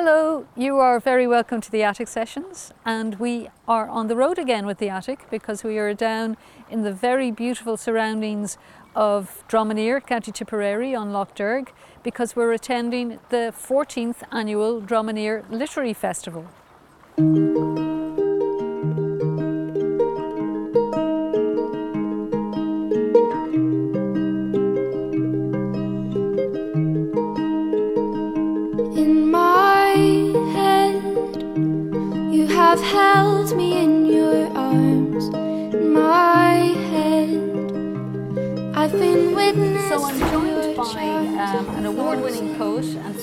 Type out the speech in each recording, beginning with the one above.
Hello, you are very welcome to the Attic Sessions, and we are on the road again with the Attic because we are down in the very beautiful surroundings of Dromineer, County Tipperary on Lough Derg, because we're attending the 14th annual Dromineer Literary Festival.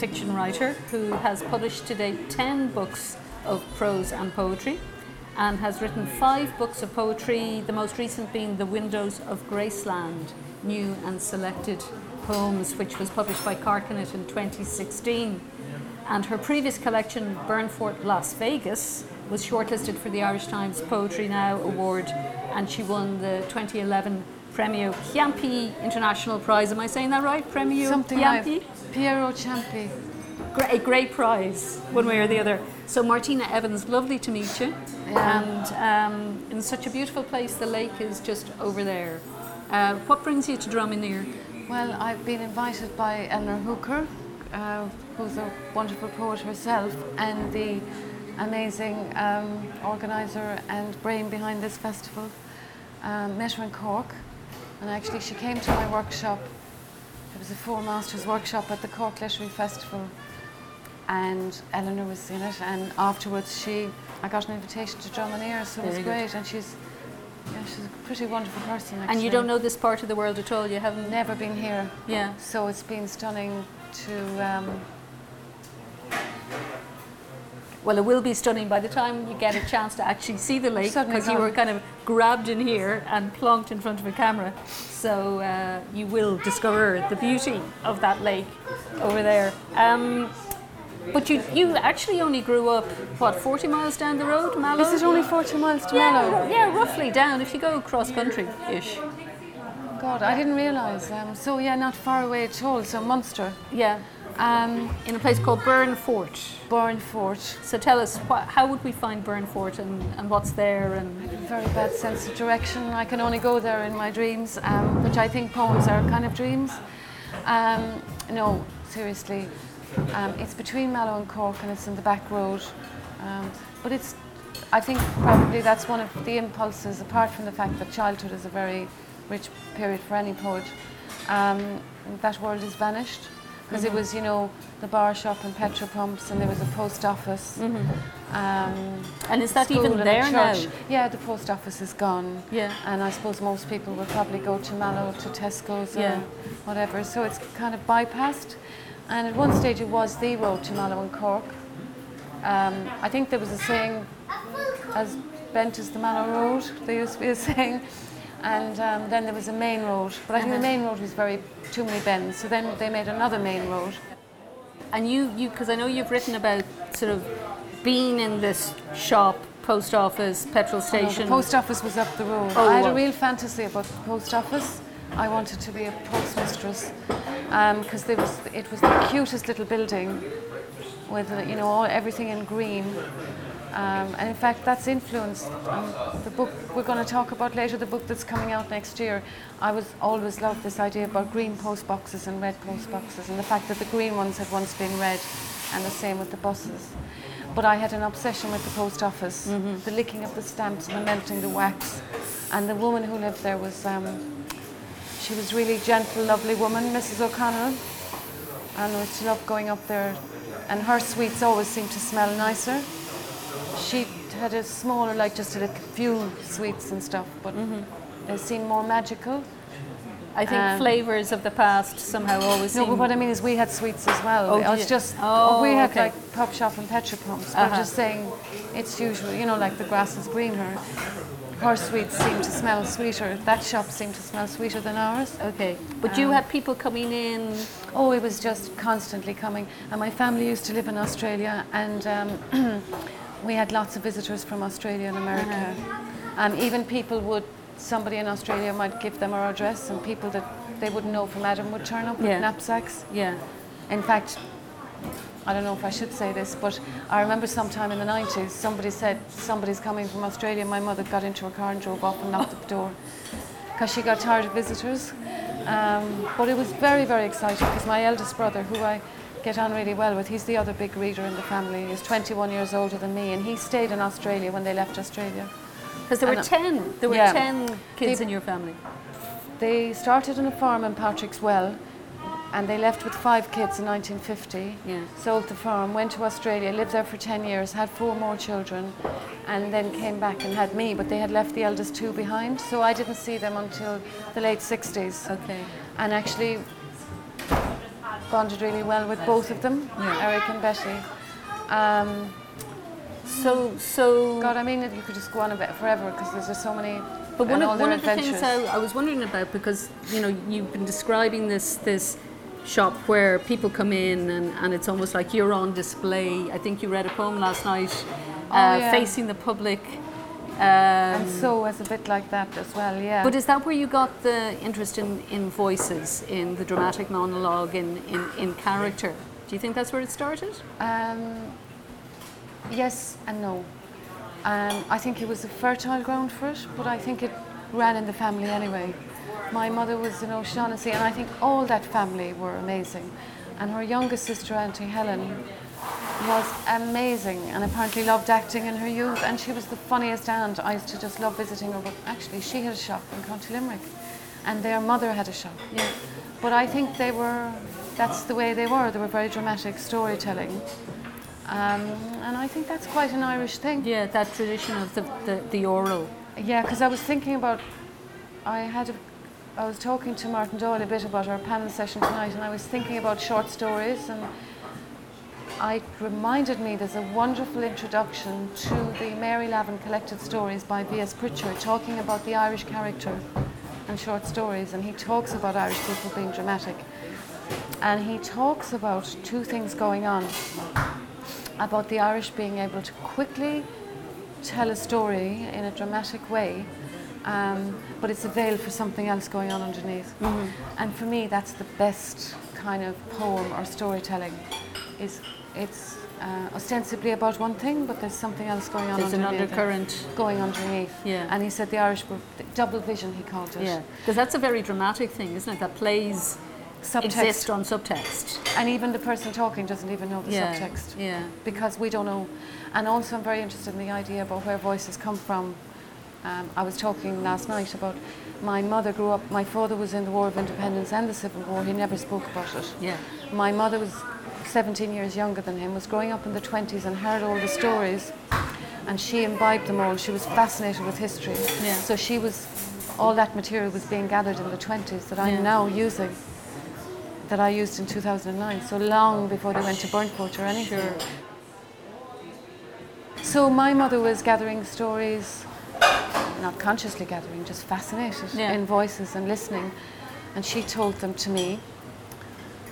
Fiction writer who has published to date 10 books of prose and poetry and has written five books of poetry, the most recent being The Windows of Graceland, new and selected poems, which was published by Carcanet in 2016. And her previous collection, Burnfort Las Vegas, was shortlisted for the Irish Times Poetry Now Award and she won the 2011 Premio Chiampi International Prize. Am I saying that right? Premio Something Chiampi? Piero Ciampi. A great prize, one way or the other. So, Martina Evans, lovely to meet you. Yeah. And um, in such a beautiful place, the lake is just over there. Uh, what brings you to Dromineer? Well, I've been invited by Eleanor Hooker, uh, who's a wonderful poet herself, and the amazing um, organizer and brain behind this festival. Um, met her in Cork, and actually she came to my workshop. It was a four masters workshop at the Cork Literary Festival, and Eleanor was in it. And afterwards, she I got an invitation to Dromineer, so it was Very good. great. And she's yeah, she's a pretty wonderful person. And you don't know this part of the world at all, you haven't? Never been here. Yeah. So it's been stunning to. Um, Well, it will be stunning by the time you get a chance to actually see the lake because you were kind of grabbed in here and plonked in front of a camera. So uh, you will discover the beauty of that lake over there. Um, but you, you actually only grew up, what, 40 miles down the road, Mallow? is it only 40 miles to yeah, Mallow? yeah, roughly down if you go cross country ish. God, I didn't realise. Um, so yeah, not far away at all. So Munster, Yeah, um, in a place called Burnfort. Bourne Fort. So tell us, wha how would we find Burnfort and, and what's there? And a Very bad sense of direction. I can only go there in my dreams, um, which I think poems are kind of dreams. Um, no, seriously, um, it's between Mallow and Cork, and it's in the back road. Um, but it's, I think probably that's one of the impulses, apart from the fact that childhood is a very rich period for any poet. Um, that world has vanished because it was, you know, the bar shop and petrol pumps, and there was a post office. Um, And is that even there now? Yeah, the post office is gone. Yeah. And I suppose most people will probably go to Mallow, to Tesco's, Yeah. or whatever. So it's kind of bypassed. And at one stage, it was the road to Mallow and Cork. Um, I think there was a saying, as bent as the Mallow Road, there used to be a saying. And um, then there was a main road. But I think the Uh-huh. main road was very too many bends. So then they made another main road. And you, you, because I know you've written about sort of being in this shop, post office, petrol No, station. the post office was up the road. Oh, I had a real fantasy about the post office. I wanted to be a postmistress because there was it was the cutest little building with you know all, everything in green. Um, and in fact, that's influenced um, the book we're going to talk about later. The book that's coming out next year. I was always loved this idea about green post boxes and red post boxes, and the fact that the green ones had once been red, and the same with the buses. But I had an obsession with the post office, the licking of the stamps and the melting the wax. And the woman who lived there was, um, she was really gentle, lovely woman, Mrs. O'Connell. And I used to love going up there. And her sweets always seemed to smell nicer. She had a smaller, like just a few sweets and stuff, but they seemed more magical. I think um, flavors of the past somehow always No, but what I mean is we had sweets as well. Oh, I was did you? just Oh, we had okay. like pop shop and petrol pumps. Uh-huh. I'm just saying it's usual, you know, like the grass is greener. Her sweets seem to smell sweeter. That shop seemed to smell sweeter than ours. Okay, but you Um, had people coming in. Oh, it was just constantly coming. And my family used to live in Australia, and um, we had lots of visitors from Australia and America. Um, even people would, somebody in Australia might give them our address, and people that they wouldn't know from Adam would turn up with Yeah. knapsacks. Yeah, In fact, I don't know if I should say this, but I remember sometime in the 90s, somebody said somebody's coming from Australia. My mother got into her car and drove off and knocked at the door because she got tired of visitors. Um, but it was very, very exciting because my eldest brother, who I get on really well with, he's the other big reader in the family. He's 21 years older than me, and he stayed in Australia when they left Australia. Because there were And, uh, 10, there were yeah. 10 kids They- in your family. They started on a farm in Patrick's Well, and they left with five kids in 1950. Yeah. Sold the farm, went to Australia, lived there for 10 years, had four more children, and then came back and had me. But they had left the eldest two behind, so I didn't see them until the late 60s. Okay. And actually bonded really well with both of them, Yeah. Eric and Betty. Um, So, so God, I mean, you could just go on a bit forever because there's just so many. But one of, one of the things I, I was wondering about because you know you've been describing this this shop where people come in and, and it's almost like you're on display. I think you read a poem last night, uh, Oh, yeah. facing the public. Um, and so was a bit like that as well, yeah. but is that where you got the interest in, in voices, in the dramatic monologue, in, in, in character? Do you think that's where it started? Um, yes and no. Um, I think it was a fertile ground for it, but I think it ran in the family anyway. My mother was an O'Shaughnessy, and I think all that family were amazing. And her youngest sister, Auntie Helen, was amazing and apparently loved acting in her youth. And she was the funniest aunt. I used to just love visiting her, but actually, she had a shop in County Limerick, and their mother had a shop. Yeah. But I think they were, that's the way they were. They were very dramatic storytelling. Um, and I think that's quite an Irish thing. Yeah, that tradition of the, the, the oral. Yeah, because I was thinking about, I had, a, I was talking to Martin Doyle a bit about our panel session tonight, and I was thinking about short stories, and it reminded me there's a wonderful introduction to the Mary Lavin collected stories by V.S. Pritchett, talking about the Irish character and short stories, and he talks about Irish people being dramatic, and he talks about two things going on about the Irish being able to quickly tell a story in a dramatic way, um, but it's a veil for something else going on underneath. And for me, that's the best kind of poem or storytelling. Is it's uh, ostensibly about one thing, but there's something else going on There's an undercurrent. going underneath. Yeah. And he said the Irish were double vision. He called it. Yeah, because that's a very dramatic thing, isn't it? That plays Subtext. exist on subtext. And even the person talking doesn't even know the yeah. subtext. Yeah. because we don't know. And also, I'm very interested in the idea about where voices come from. Um, I was talking last night about my mother grew up, my father was in the War of Independence and the Civil War, he never spoke about it. Yeah. My mother was 17 years younger than him, was growing up in the 20s and heard all the stories, and she imbibed them all. She was fascinated with history. Yeah. So she was, all that material was being gathered in the 20s that I'm Yeah. now using, that I used in 2009, so long before they went to Burnfort or anything. Sure. So my mother was gathering stories, not consciously gathering, just fascinated Yeah. in voices and listening, and she told them to me.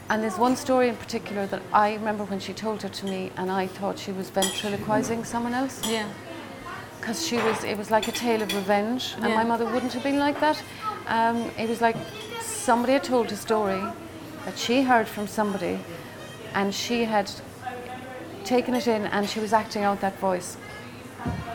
And there's one story in particular that I remember when she told her to me, and I thought she was ventriloquizing someone else Yeah. because she was. It was like a tale of revenge, and Yeah. my mother wouldn't have been like that. Um, it was like somebody had told a story that she heard from somebody, and she had taken it in, and she was acting out that voice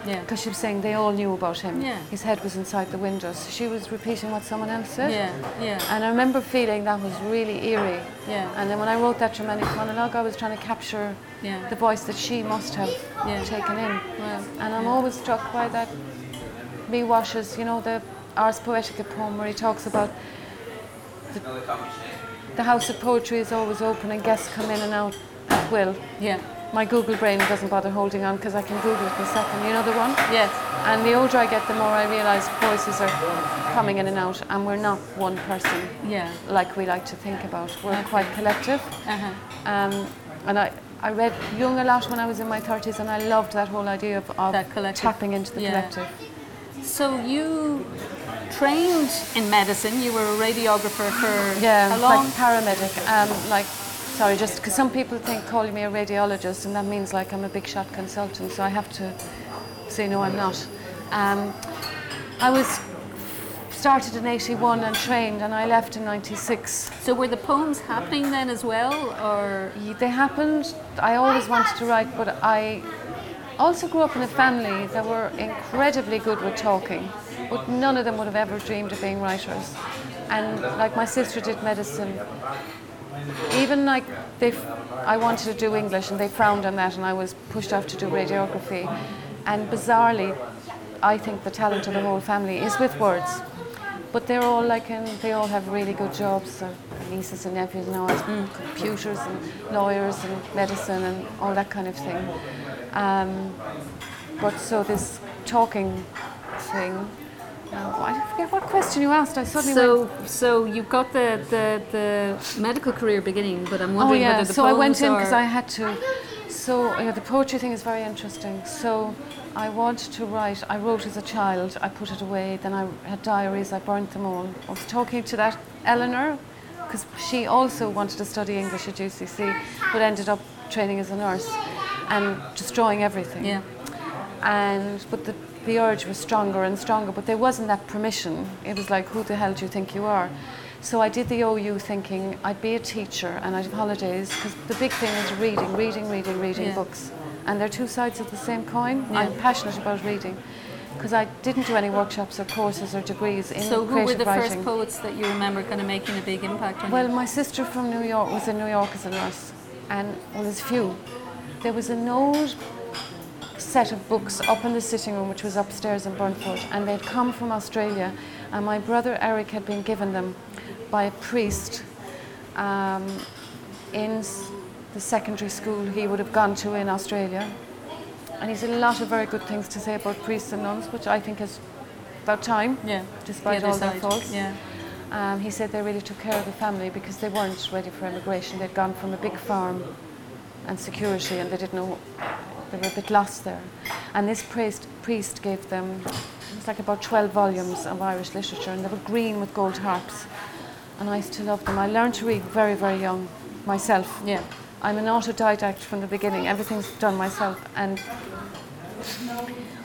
Yeah. because she was saying they all knew about him. Yeah. His head was inside the window, so she was repeating what someone else said. Yeah. Yeah. And I remember feeling that was really eerie. Yeah. And then when I wrote that dramatic monologue, I was trying to capture Yeah. the voice that she must have Yeah. taken in. Wow. And I'm always struck by that Miłosz's, you know, the Ars Poetica poem where he talks about the, the house of poetry is always open and guests come in and out at will. Yeah. My Google brain doesn't bother holding on because I can Google it in a second. You know the one? Yes. And the older I get, the more I realise voices are coming in and out, and we're not one person Yeah. like we like to think about. We're Okay. quite collective. Uh-huh. Um, and I, I read Jung a lot when I was in my 30s, and I loved that whole idea of, of tapping into the Yeah. collective. So you trained in medicine. You were a radiographer for Yeah, how long? like paramedic. Um, like, sorry, just because some people think calling me a radiologist, and that means like I'm a big shot consultant, so I have to say no, I'm not. Um, I was started in 81 and trained, and I left in 96. So were the poems happening then as well, or They happened, I always wanted to write, but I also grew up in a family that were incredibly good with talking, but none of them would have ever dreamed of being writers. And like my sister did medicine, even like they, I wanted to do English and they frowned on that, and I was pushed off to do radiography. And bizarrely, I think the talent of the whole family is with words. But they're all like, and they all have really good jobs. Their nieces and nephews now as computers and lawyers and medicine and all that kind of thing. Um, but so this talking thing. Uh, I forget what question you asked. I suddenly went, so? So you got the, the, the medical career beginning, but I'm wondering Oh yeah, whether the so I went in because I had to. So yeah, the poetry thing is very interesting. So I wanted to write. I wrote as a child. I put it away. Then I had diaries. I burnt them all. I was talking to that Eleanor because she also wanted to study English at UCC, but ended up training as a nurse and destroying everything Yeah. and but the, the urge was stronger and stronger but there wasn't that permission it was like who the hell do you think you are so I did the OU thinking I'd be a teacher and I'd have holidays because the big thing is reading reading reading reading Yeah. books and they're two sides of the same coin Yeah. I'm passionate about reading because I didn't do any workshops or courses or degrees in So who were the writing first poets that you remember kind of making a big impact on well, you? my sister from New York was in New York as a nurse, and well, there's few. There was an old set of books up in the sitting room, which was upstairs in Burnfort, and they'd come from Australia, and my brother Eric had been given them by a priest um, in the secondary school he would have gone to in Australia. And he said a lot of very good things to say about priests and nuns, which I think is about time, yeah. despite the all their faults. Yeah. Um, he said they really took care of the family because they weren't ready for immigration. They'd gone from a big farm and security, and they didn't know. They were a bit lost there. And this priest, priest gave them, it was like about 12 volumes of Irish literature, and they were green with gold harps. And I used to love them. I learned to read very, very young myself. Yeah. I'm an autodidact from the beginning. Everything's done myself. And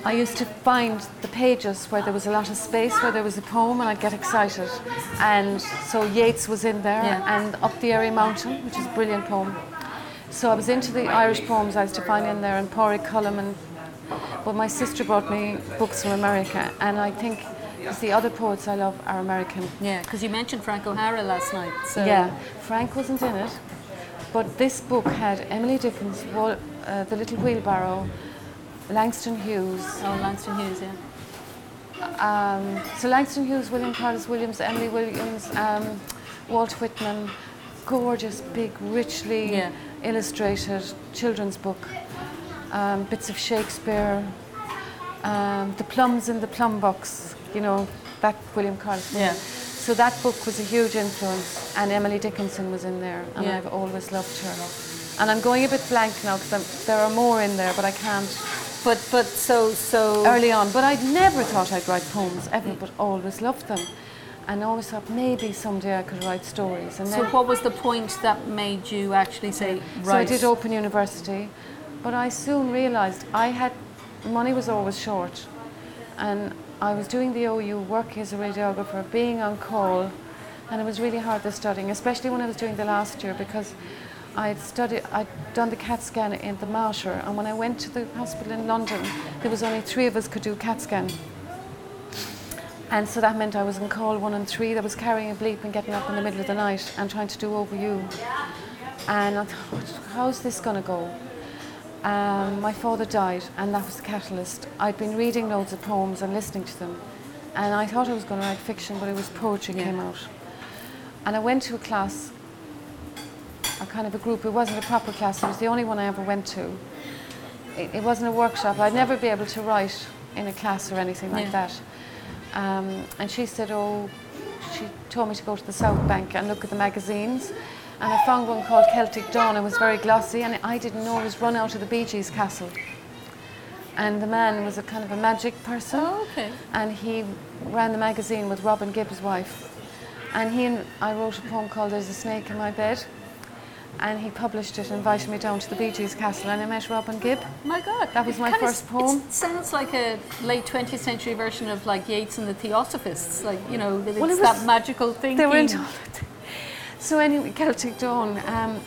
I used to find the pages where there was a lot of space, where there was a poem, and I'd get excited. And so Yeats was in there, Yeah. and Up the Airy Mountain, which is a brilliant poem. So I was into the Irish poems I used to find in there, and Pádraic Colum. And but my sister brought me books from America, and I think 'cause the other poets I love are American. Yeah, because you mentioned Frank O'Hara last night. So Yeah, Frank wasn't in it, but this book had Emily Dickens, Wal- uh, The Little Wheelbarrow, Langston Hughes. Oh, Langston Hughes, yeah. Um, so Langston Hughes, William Carlos Williams, Emily Williams, um, Walt Whitman, gorgeous, big, richly Yeah. Illustrated children's book. Um, bits of Shakespeare, um, the plums in the plum box, you know, that William Williams. Yeah. So that book was a huge influence, and Emily Dickinson was in there, and Yeah. I've always loved her. And I'm going a bit blank now because there are more in there, but I can't But but so so early on. But I never thought I'd write poems ever, but always loved them, and I always thought maybe someday I could write stories. And So what was the point that made you actually say right? so I did Open University, but I soon realised I had money was always short, and I was doing the OU, work as a radiographer, being on call, and it was really hard the studying, especially when I was doing the last year because I'd studied, I'd done the CAT scan in the Mater, and when I went to the hospital in London, there was only three of us could do CAT scan. And so that meant I was on call one and three. That was carrying a bleep and getting up in the middle of the night and trying to do over you. And I thought, how's this going to go? Um, my father died, and that was the catalyst. I'd been reading loads of poems and listening to them, and I thought I was going to write fiction, but it was poetry Yeah. came out. And I went to a class, a kind of a group. It wasn't a proper class. It was the only one I ever went to. It, it wasn't a workshop. I'd never be able to write in a class or anything like Yeah. that. Um, and she said, "Oh, she told me to go to the South Bank and look at the magazines." And I found one called Celtic Dawn. It was very glossy, and I didn't know it was run out of the Bee Gees castle. And the man was a kind of a magic person Oh, okay. and he ran the magazine with Robin Gibb's wife. And he and I wrote a poem called There's a Snake in My Bed. And he published it and invited me down to the Bee Gees Castle and I met Robin Gibb. My God, That was my first s- poem. It sounds like a late 20th century version of like Yeats and the Theosophists. Like you know, it's Well, it that magical thing. They were into So anyway, Celtic Dawn. Um,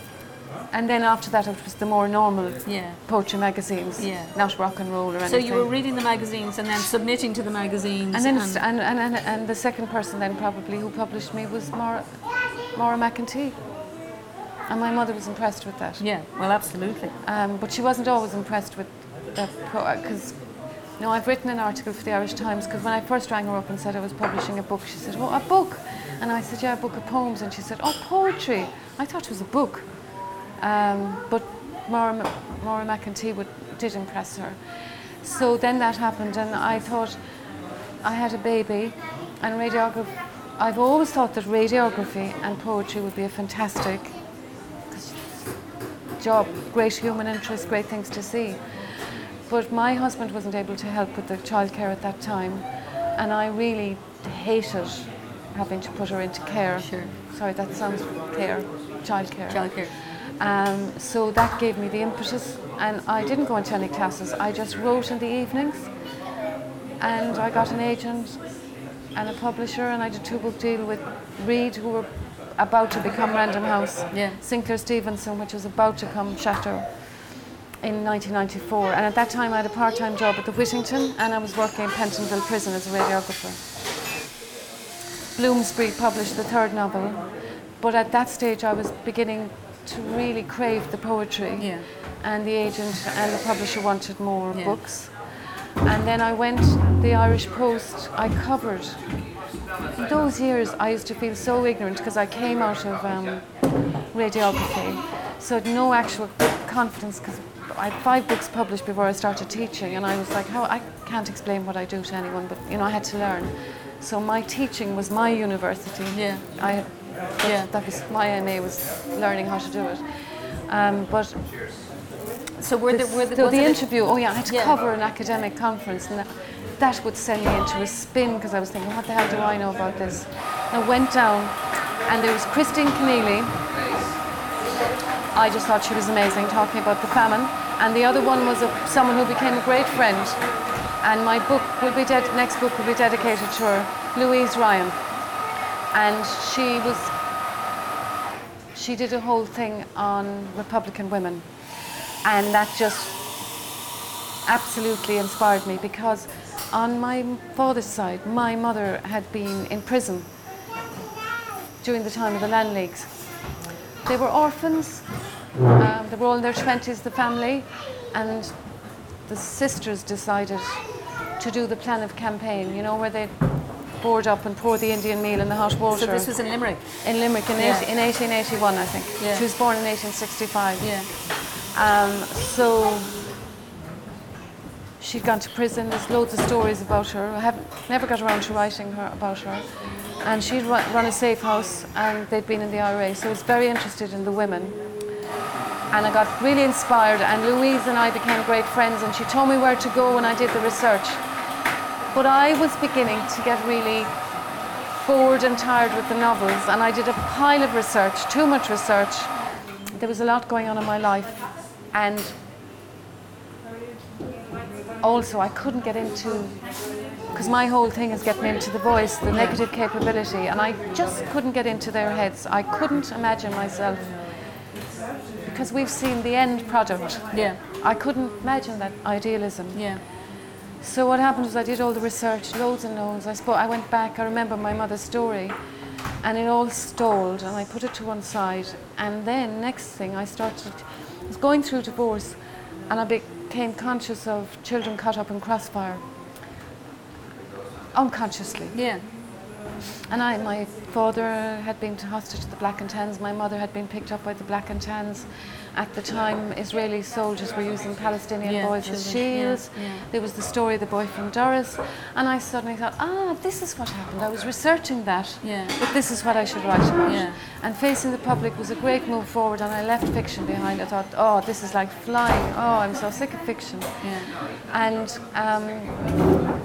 and then after that it was the more normal Yeah. poetry magazines, Yeah. not rock and roll or anything. So you were reading the magazines and then submitting to the magazines. and then and, and, and, and the second person then probably who published me was Maura, Maura McEntee. And my mother was impressed with that. yeah, well, absolutely. Um, but she wasn't always impressed with that because no, I've written an article for the Irish Times because when I first rang her up and said I was publishing a book, she said, "Oh, a book," and I said, "Yeah, a book of poems," and she said, "Oh, poetry." I thought it was a book, um, but Maura, Maura McEntee would, did impress her. So then that happened, and I thought I had a baby, and radiography. I've always thought that radiography and poetry would be a fantastic job, great human interest, great things to see. But my husband wasn't able to help with the childcare at that time, and I really hated having to put her into care. Sure. Sorry, that sounds care, childcare. Childcare. Um, so that gave me the impetus, and I didn't go into any classes. I just wrote in the evenings, and I got an agent and a publisher, and I did two book deal with Reed, who were about to become Random House. Yeah. Sinclair Stevenson, which was about to come Chatto in 1994. And at that time, I had a part-time job at the Whittington, and I was working in Pentonville Prison as a radiographer. Bloomsbury published the third novel, but at that stage, I was beginning to really crave the poetry. Yeah. And the agent and the publisher wanted more Yeah. books. And then I went the Irish Post. I covered. In those years, I used to feel so ignorant because I came out of um, radiography, so no actual confidence because I had five books published before I started teaching, and I was like, "How I can't explain what I do to anyone," but you know, I had to learn. So my teaching was my university. Yeah. I, that, Yeah. that was my MA was learning how to do it. Um, but So were the, were the, so the a- interview, oh yeah, I had to Yeah. cover an academic conference, and that, that would send me into a spin because I was thinking, what the hell do I know about this? And I went down, and there was Christine Kinealy. I just thought she was amazing, talking about the famine, and the other one was a, someone who became a great friend. And my book will be ded- next book will be dedicated to her, Louise Ryan, and she was. She did a whole thing on Republican women, and that just absolutely inspired me because on my father's side, my mother had been in prison during the time of the land leagues. They were orphans, um, they were all in their 20s, the family, and the sisters decided to do the plan of campaign, you know, where they board up and pour the Indian meal in the hot water. So this was in Limerick. in Limerick in, Yeah. eight- in 1881, I think. Yeah. She was born in 1865. Yeah. Um, so she'd gone to prison. There's loads of stories about her. I have never got around to writing her about her. And she'd run, a safe house, and they'd been in the IRA. So I was very interested in the women. And I got really inspired. And Louise and I became great friends. And she told me where to go when I did the research. But I was beginning to get really bored and tired with the novels, and I did a pile of research, too much research. There was a lot going on in my life, and also I couldn't get into because my whole thing is getting into the voice, the negative capability, and I just couldn't get into their heads. I couldn't imagine myself because we've seen the end product. Yeah. I couldn't imagine that idealism. Yeah. So what happened was I did all the research, loads and loads. I suppose I went back. I remember my mother's story, and it all stalled, and I put it to one side. And then next thing, I started I was going through divorce, and I became conscious of children caught up in crossfire, unconsciously. Yeah. And I, my father had been hostage to the Black and Tans. My mother had been picked up by the Black and Tans. At the time, Israeli soldiers were using Palestinian Yeah, boys as children, yeah, shields. yeah. There was the story of the boy from Doris. And I suddenly thought, ah, this is what happened. I was researching that, Yeah. but this is what I should write about. Yeah. And facing the public was a great move forward, and I left fiction behind. I thought, oh, this is like flying. Oh, I'm so sick of fiction. Yeah. And um,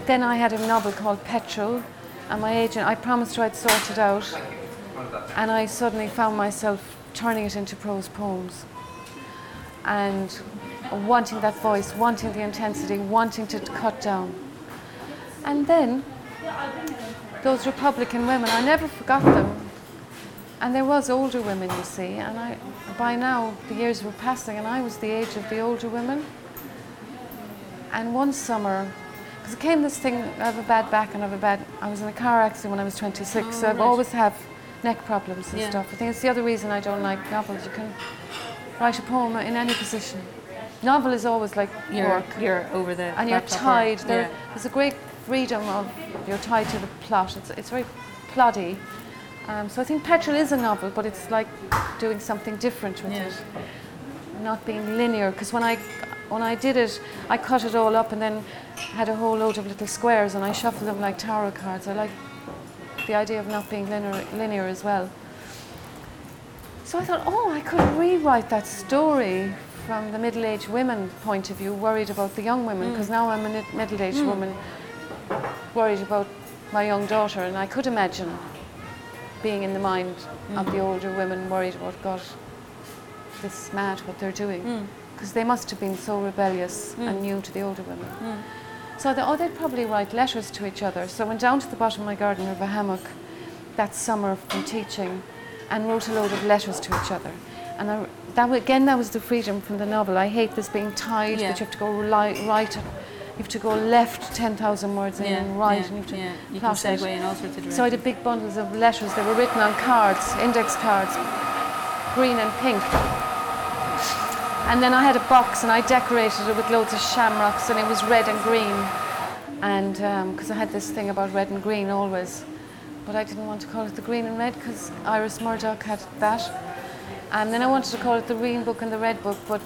then I had a novel called Petrol, and my agent, I promised her I'd sort it out, and I suddenly found myself turning it into prose poems and wanting that voice, wanting the intensity, wanting to cut down. And then those Republican women, I never forgot them. And there was older women, you see, and I, by now the years were passing, and I was the age of the older women. And one summer, because it came this thing, I have a bad back and I have a bad, I was in a car accident when I was 26, Oh, so I've right. always have neck problems and Yeah. stuff. I think it's the other reason I don't like novels. You can write a poem in any position. Novel is always like You're, work you're over the and you're tied. There, yeah. There's a great freedom of you're tied to the plot. It's, it's very ploddy. Um, so I think Petrol is a novel, but it's like doing something different with Yeah. it, not being linear. Because when I when I did it, I cut it all up and then had a whole load of little squares and I shuffled them like tarot cards. I like the idea of not being linear, linear as well. So I thought, oh, I could rewrite that story from the middle-aged women point of view, worried about the young women, because mm. now I'm a middle-aged mm. woman, worried about my young daughter, and I could imagine being in the mind of mm. the older women, worried about God, this is mad what they're doing, because they must have been so rebellious and new to the older women. So I thought, oh, they'd probably write letters to each other. So I went down to the bottom of my garden of a hammock that summer from teaching and wrote a load of letters to each other. And I, that again, that was the freedom from the novel. I hate this being tied, Yeah. that you have to go right, you have to go left 10,000 words in yeah, and right, yeah, and you have to yeah. You can plot it. in all sorts of directions. So I did big bundles of letters. that were written on cards, index cards, green and pink. And then I had a box and I decorated it with loads of shamrocks and it was red and green. And um, because I had this thing about red and green always. But I didn't want to call it the green and red because Iris Murdoch had that. And then I wanted to call it the green book and the red book, but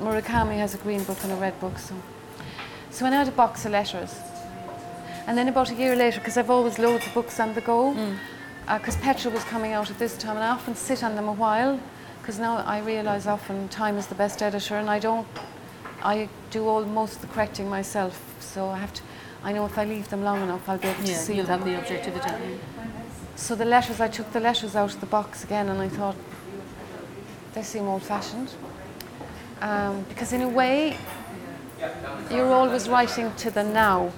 Murakami has a green book and a red book. So, so I had a box of letters. And then about a year later, because I've always loads of books on the go, mm. uh, because Petrol was coming out at this time, and I often sit on them a while, because now I realise often time is the best editor, and I don't, I do all most of the correcting myself, so I have to, I know if I leave them long enough, I'll be able to yeah, see you'll them. have the objectivity. So the letters, I took the letters out of the box again, and I thought they seem old-fashioned, um, because in a way, you're always writing to the now.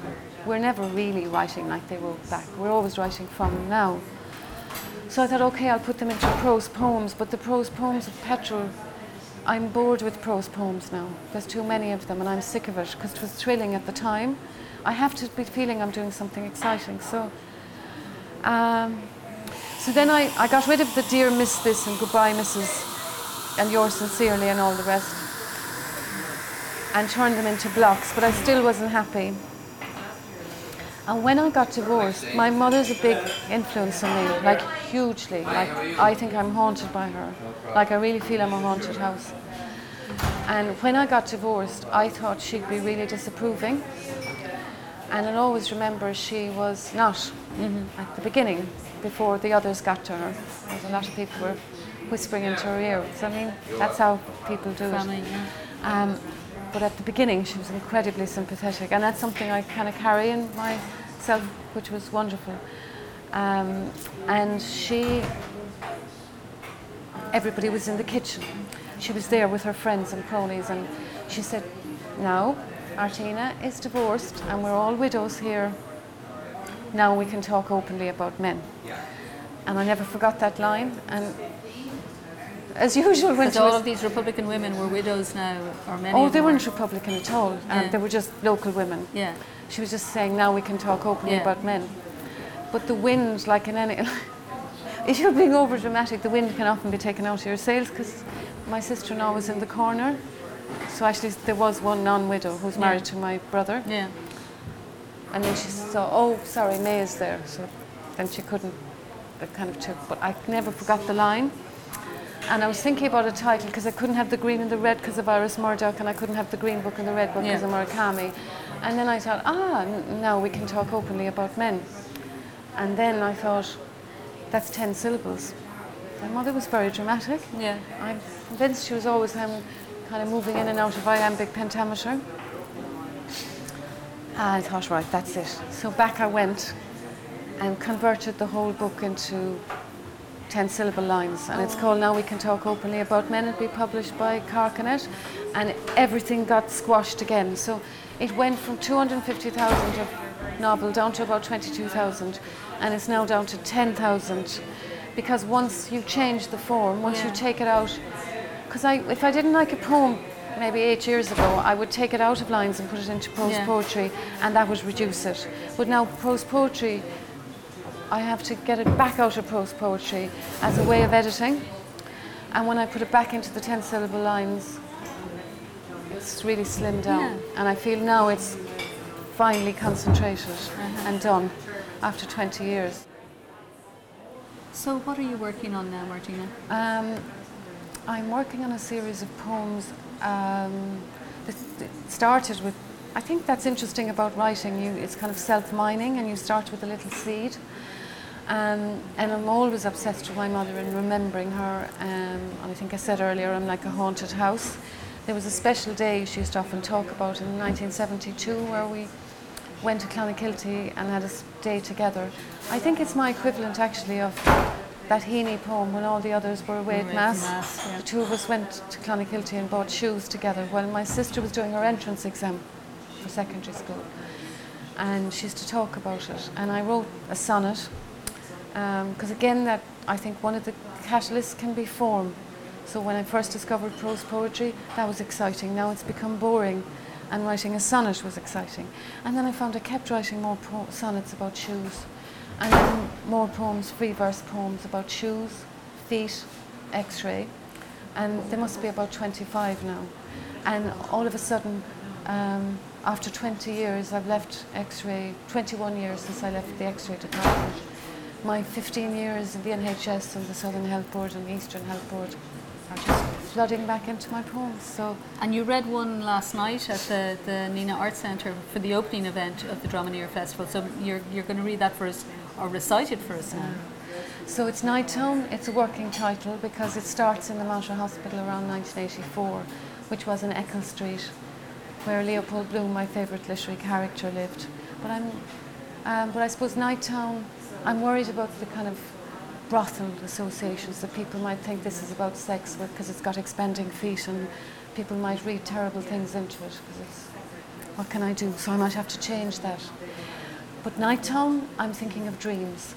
We're never really writing like they wrote back. We're always writing from now. So I thought, okay, I'll put them into prose poems, but the prose poems of Petrol, I'm bored with prose poems now. There's too many of them, and I'm sick of it because it was thrilling at the time. I have to be feeling I'm doing something exciting. So, um, so then I, I got rid of the Dear Miss This and Goodbye Mrs. and Yours Sincerely and all the rest and turned them into blocks, but I still wasn't happy. And when I got divorced, my mother's a big influence on me, like hugely. Like I think I'm haunted by her. Like I really feel I'm a haunted house. And when I got divorced, I thought she'd be really disapproving. And I'll always remember she was not at the beginning, before the others got to her. A lot of people were whispering into her ear. So, I mean, that's how people do Family, it. yeah. Um, but at the beginning, she was incredibly sympathetic, and that's something I kind of carry in myself, which was wonderful. Um, and she, everybody was in the kitchen. She was there with her friends and cronies, and she said, "Now, Artina is divorced, and we're all widows here. Now we can talk openly about men." And I never forgot that line. And as usual, when all of these Republican women were widows now, or many Oh, they them were. weren't Republican at all. Um, Yeah. They were just local women. Yeah, She was just saying, now we can talk openly Yeah. about men. But the wind, like in any. if you're being over dramatic, the wind can often be taken out of your sails because my sister in law was in the corner. So actually, there was one non widow who's married to my brother. yeah. And then she saw, oh, sorry, May is there. So then she couldn't, that kind of took. But I never forgot the line. And I was thinking about a title because I couldn't have the green and the red because of Iris Murdoch, and I couldn't have the green book and the red book because Yeah. of Murakami. And then I thought, ah, n- now we can talk openly about men. And then I thought, that's 10 syllables. My mother was very dramatic. Yeah. I'm convinced she was always um, kind of moving in and out of iambic pentameter. Ah, I thought, right, that's it. So back I went and converted the whole book into 10 syllable lines, and it's called Now We Can Talk Openly About Men. It'll be published by Carcanet, and everything got squashed again. So it went from 250,000 of novel down to about 22,000, and it's now down to 10,000. Because once you change the form, once Yeah. you take it out, because I, if I didn't like a poem maybe eight years ago, I would take it out of lines and put it into prose Yeah. poetry, and that would reduce it. But now prose poetry, I have to get it back out of prose poetry as a way of editing. And when I put it back into the 10 syllable lines, it's really slimmed down. Yeah. And I feel now it's finally concentrated Uh-huh. and done after 20 years. So, what are you working on now, Martina? Um, I'm working on a series of poems um, that started with. I think that's interesting about writing. You, it's kind of self-mining, and you start with a little seed. Um, and I'm always obsessed with my mother and remembering her. Um, and I think I said earlier, I'm like a haunted house. There was a special day she used to often talk about in 1972 where we went to Clonakilty and had a day together. I think it's my equivalent actually of that Heaney poem when all the others were away at Mass. Mass, yeah. The two of us went to Clonakilty and bought shoes together while my sister was doing her entrance exam for secondary school. And she used to talk about it. And I wrote a sonnet um, because again that I think one of the catalysts can be form. So when I first discovered prose poetry, that was exciting. Now it's become boring, and writing a sonnet was exciting. And then I found I kept writing more po- sonnets about shoes, and then more poems, free verse poems about shoes, feet, X-ray, and there must be about 25 now. And all of a sudden, um, after 20 years, I've left X-ray. 21 years since I left the X-ray department my 15 years in the NHS and the Southern Health Board and the Eastern Health Board are just flooding back into my poems. So And you read one last night at the, the Nenagh Arts Centre for the opening event of the Dromineer Festival. So you're, you're going to read that for us or recited for us now. So it's Night Town. It's a working title because it starts in the Mater Hospital around 1984, which was in Eccles Street, where Leopold Bloom, my favourite literary character, lived. But I'm, um, but I suppose Night Town. I'm worried about the kind of brothel associations that people might think this is about sex with because it's got expanding feet and people might read terrible things into it because it's what can I do? So I might have to change that. But Night Town, I'm thinking of dreams.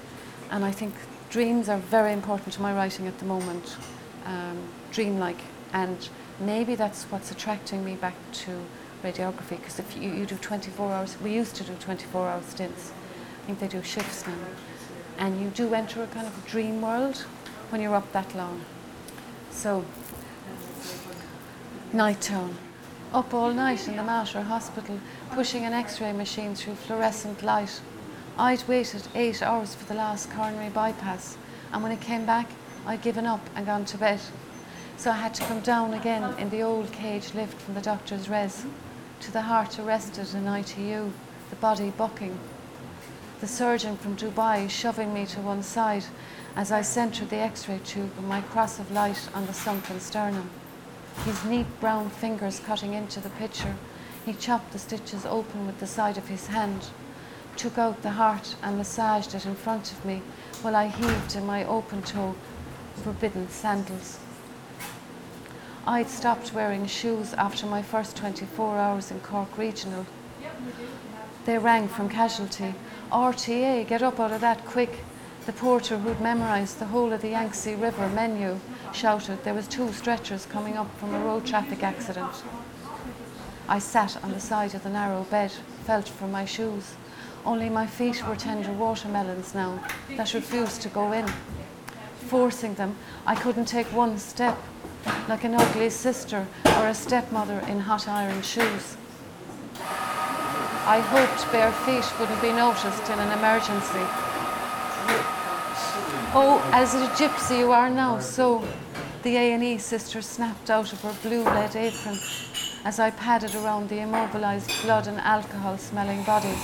And I think dreams are very important to my writing at the moment. Um, dreamlike. And maybe that's what's attracting me back to radiography. Because if you, you do 24 hours, we used to do 24 hour stints. I think they do shifts now. And you do enter a kind of dream world when you're up that long. So, Night Town. Up all night in the Mater Hospital, pushing an x ray machine through fluorescent light. I'd waited eight hours for the last coronary bypass, and when it came back, I'd given up and gone to bed. So I had to come down again in the old cage lift from the doctor's res, to the heart arrested in ITU, the body bucking. The surgeon from Dubai shoving me to one side as I centred the x ray tube and my cross of light on the sunken sternum his neat brown fingers cutting into the picture. He chopped the stitches open with the side of his hand, took out the heart and massaged it in front of me while I heaved in my open toe forbidden sandals. I'd stopped wearing shoes after my first 24 hours in Cork Regional. They rang from casualty. RTA, get up out of that quick. The porter who'd memorised the whole of the Yangtze River menu shouted there was two stretchers coming up from a road traffic accident. I sat on the side of the narrow bed, felt for my shoes. Only my feet were tender watermelons now that refused to go in. Forcing them, I couldn't take one step, like an ugly sister or a stepmother in hot iron shoes. I hoped bare feet wouldn't be noticed in an emergency. Oh, as a gypsy you are now, so the A&E sister snapped out of her blue lead apron as I padded around the immobilized blood and alcohol smelling bodies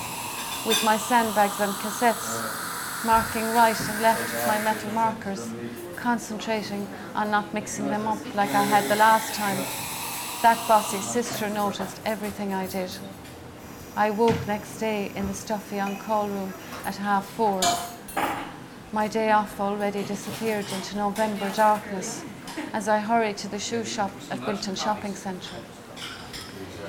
with my sandbags and cassettes, marking right and left with my metal markers, concentrating on not mixing them up like I had the last time. That bossy sister noticed everything I did. I woke next day in the stuffy on-call room at half four. My day off already disappeared into November darkness as I hurried to the shoe shop at Wilton Shopping Centre.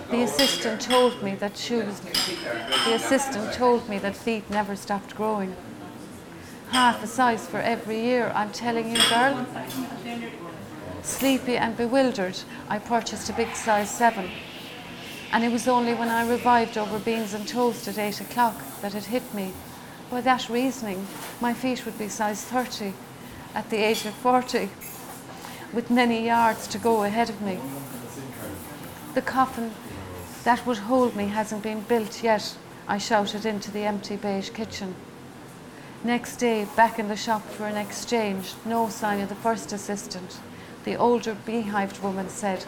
The assistant told me that shoes the assistant told me that feet never stopped growing. Half a size for every year, I'm telling you, girl. Sleepy and bewildered, I purchased a big size 7. And it was only when I revived over beans and toast at 8 o'clock that it hit me. By that reasoning, my feet would be size 30 at the age of 40, with many yards to go ahead of me. The coffin that would hold me hasn't been built yet, I shouted into the empty beige kitchen. Next day, back in the shop for an exchange, no sign of the first assistant. The older beehived woman said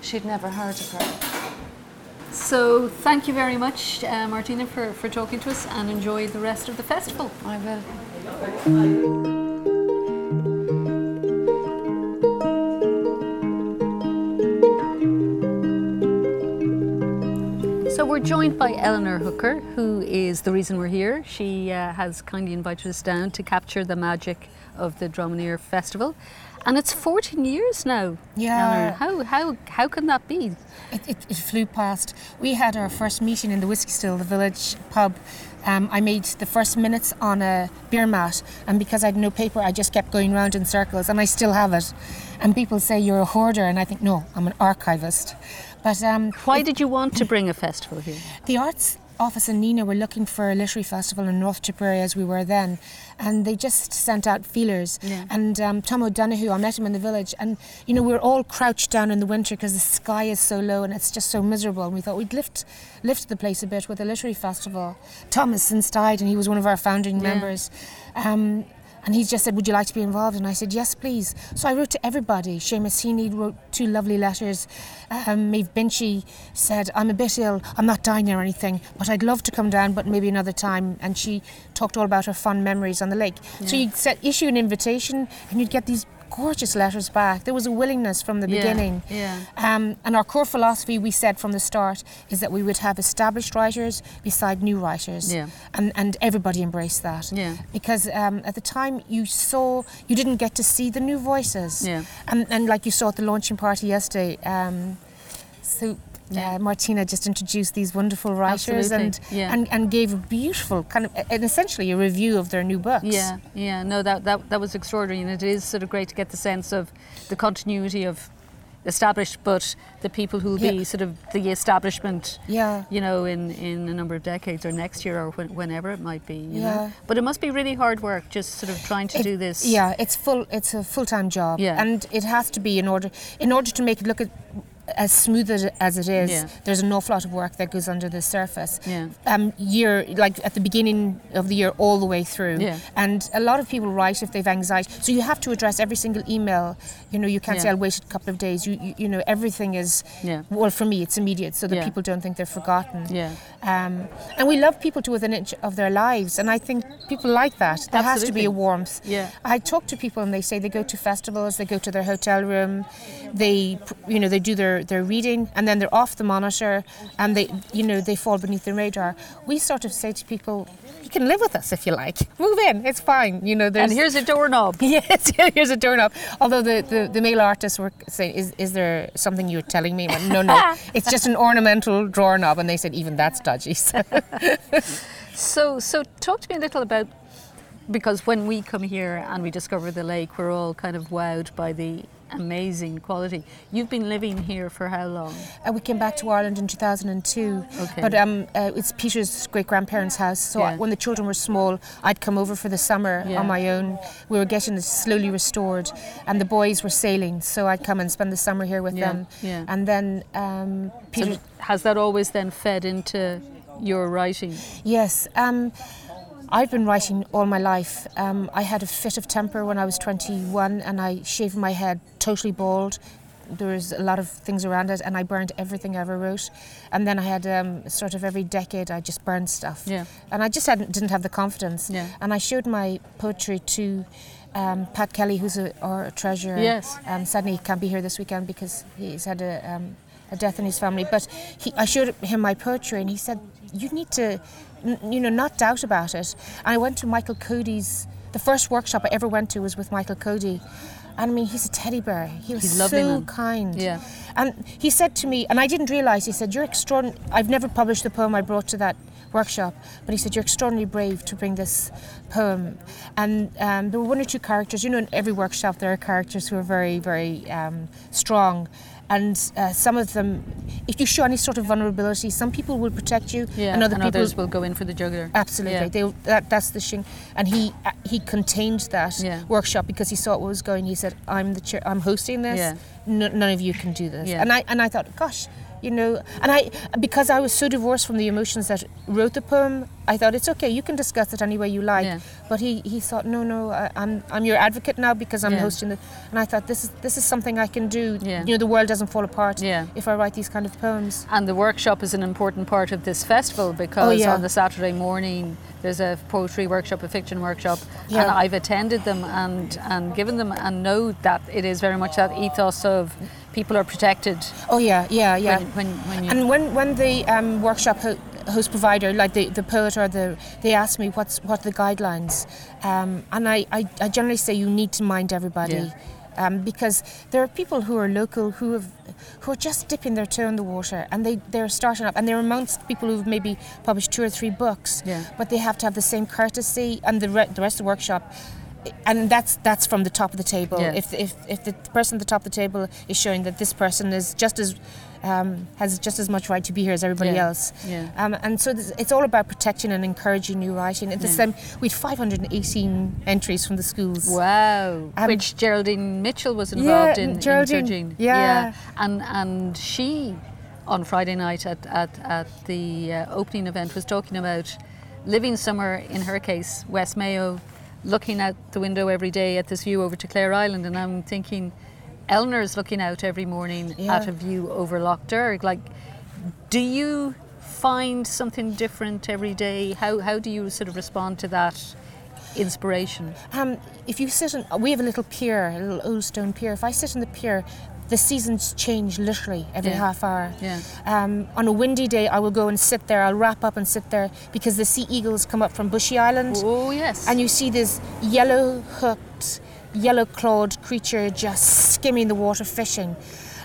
she'd never heard of her. So thank you very much, uh, Martina, for, for talking to us and enjoy the rest of the festival. I will. So we're joined by Eleanor Hooker, who is the reason we're here. She uh, has kindly invited us down to capture the magic of the Dromineer Festival. And it's 14 years now. Yeah. How, how, how can that be? It, it, it flew past. We had our first meeting in the Whiskey Still, the village pub. Um, I made the first minutes on a beer mat, and because I had no paper, I just kept going round in circles, and I still have it. And people say you're a hoarder, and I think no, I'm an archivist. But um, Why did you want to bring a festival here? the arts office in Nenagh were looking for a literary festival in North Tipperary as we were then, and they just sent out feelers. Yeah. And um, Tom O'Donoghue, I met him in the village, and you know we were all crouched down in the winter because the sky is so low and it's just so miserable. And we thought we'd lift lift the place a bit with a literary festival. Tom has since died, and he was one of our founding Yeah. members. Um, and he just said, Would you like to be involved? And I said, Yes, please. So I wrote to everybody. Seamus Heaney wrote two lovely letters. Um, Maeve Binchy said, I'm a bit ill. I'm not dying or anything, but I'd love to come down, but maybe another time. And she talked all about her fun memories on the lake. So you'd set, issue an invitation and you'd get these gorgeous letters back. There was a willingness from the Yeah, beginning. yeah. Um, and our core philosophy, we said from the start, is that we would have established writers beside new writers. Yeah. And, and everybody embraced that. Yeah. Because um, at the time you saw, you didn't get to see the new voices. Yeah. And, and like you saw at the launching party yesterday, um, so Yeah. uh, Martina just introduced these wonderful writers and, yeah. and and gave a beautiful kind of, and essentially a review of their new books. Yeah, yeah, no, that, that, that was extraordinary, and it is sort of great to get the sense of the continuity of established, but the people who will be sort of the establishment, Yeah. you know, in, in a number of decades or next year or when, whenever it might be. You know? Yeah. But it must be really hard work just sort of trying to It- do this. Yeah, it's full. It's a full-time job, Yeah. and it has to be in order in order to make it look at, as smooth as, it is. Yeah. There's an awful lot of work that goes under the surface. Yeah. Um, year like at the beginning of the year, all the way through. Yeah. And a lot of people write if they've anxiety, so you have to address every single email. You know, you can't say I'll wait a couple of days. You, you, you know, everything is. Yeah. Well, for me, it's immediate, so that Yeah. people don't think they're forgotten. Yeah. Um, and we love people to within an inch of their lives, and I think people like that. There has to be a warmth. Yeah. I talk to people, and they say they go to festivals, they go to their hotel room, they, you know, they do their, their reading, and then they're off the monitor, and they, you know, they fall beneath the radar. We sort of say to people, you can live with us if you like. Move in, it's fine. You know, there's And here's a doorknob. Yes, here's a doorknob. Although the, the, the male artists were saying, is, is there something you're telling me? Went, no, no, it's just an ornamental drawer knob. And they said, even that's dodgy. So, So, so talk to me a little about because when we come here and we discover the lake, we're all kind of wowed by the amazing quality. You've been living here for how long? uh, we came back to Ireland in 2002. Okay. But um, uh, it's Peter's great grandparents' house. So Yeah. when the children were small, I'd come over for the summer Yeah. on my own. We were getting it slowly restored, and the boys were sailing. So I'd come and spend the summer here with Yeah, them. yeah. And then um, So Peter. has that always then fed into your writing? Yes. Um, I've been writing all my life. Um, I had a fit of temper when I was 21 and I shaved my head totally bald. There was a lot of things around it and I burned everything I ever wrote. And then I had um, sort of every decade I just burned stuff. Yeah. And I just hadn't, didn't have the confidence. Yeah. And I showed my poetry to um, Pat Kelly, who's a, our treasurer. Yes. Um, sadly, he can't be here this weekend because he's had a, um, a death in his family. But he, I showed him my poetry, and he said, "You need to, you know, not doubt about it." And I went to Michael Cody's the first workshop I ever went to was with Michael Cody. And I mean, he's a teddy bear. He was so kind. Yeah. And he said to me, and I didn't realise, he said, You're extraordinary. I've never published the poem I brought to that workshop, but he said, You're extraordinarily brave to bring this poem. And um, there were one or two characters, you know, in every workshop there are characters who are very, very um, strong. And uh, some of them, if you show any sort of vulnerability, some people will protect you, Yeah, and other people others will go in for the jugular. Absolutely, Yeah. they, that, that's the thing. And he uh, he contained that Yeah. workshop because he saw what was going. He said, "I'm the chair. I'm hosting this. Yeah. No, none of you can do this." And I and I thought, gosh, you know, and I because I was so divorced from the emotions that wrote the poem, I thought it's okay. You can discuss it any way you like. Yeah. But he, he thought, no, no, I, I'm I'm your advocate now because I'm Yeah. hosting the. And I thought this is this is something I can do. Yeah. You know, the world doesn't fall apart Yeah. if I write these kind of poems. And the workshop is an important part of this festival because Oh, on the Saturday morning there's a poetry workshop, a fiction workshop, and I've attended them and, and given them and know that it is very much that ethos of people are protected Oh yeah, yeah, yeah. when, when, when you. And when when the um, workshop ho- host provider, like the, the poet or the, they ask me what's what are the guidelines, um, and I, I, I generally say you need to mind everybody. Yeah. Um, because there are people who are local who have who are just dipping their toe in the water and they, they're starting up and they're amongst people who've maybe published two or three books Yeah. but they have to have the same courtesy and the, re- the rest of the workshop and that's that's from the top of the table Yeah. if, if, if the person at the top of the table is showing that this person is just as um, has just as much right to be here as everybody Yeah. else Yeah. um, and so this, it's all about protecting and encouraging new writing at the Yeah. same we had 518 entries from the schools Wow, Um, which Geraldine Mitchell was involved Yeah, in, in Geraldine, judging. yeah. and and she on Friday night at at, at the uh, opening event was talking about living somewhere in her case West Mayo, looking out the window every day at this view over to Clare Island, and I'm thinking, Eleanor's looking out every morning Yeah. at a view over Lough Derg. Like, do you find something different every day? How how do you sort of respond to that? Inspiration. Um, if you sit in, we have a little pier, a little old stone pier. If I sit in the pier, the seasons change literally every Yeah. half hour. Yeah. Um, on a windy day, I will go and sit there. I'll wrap up and sit there because the sea eagles come up from Bushy Island, Oh yes. and you see this yellow hooked, yellow clawed creature just skimming the water fishing.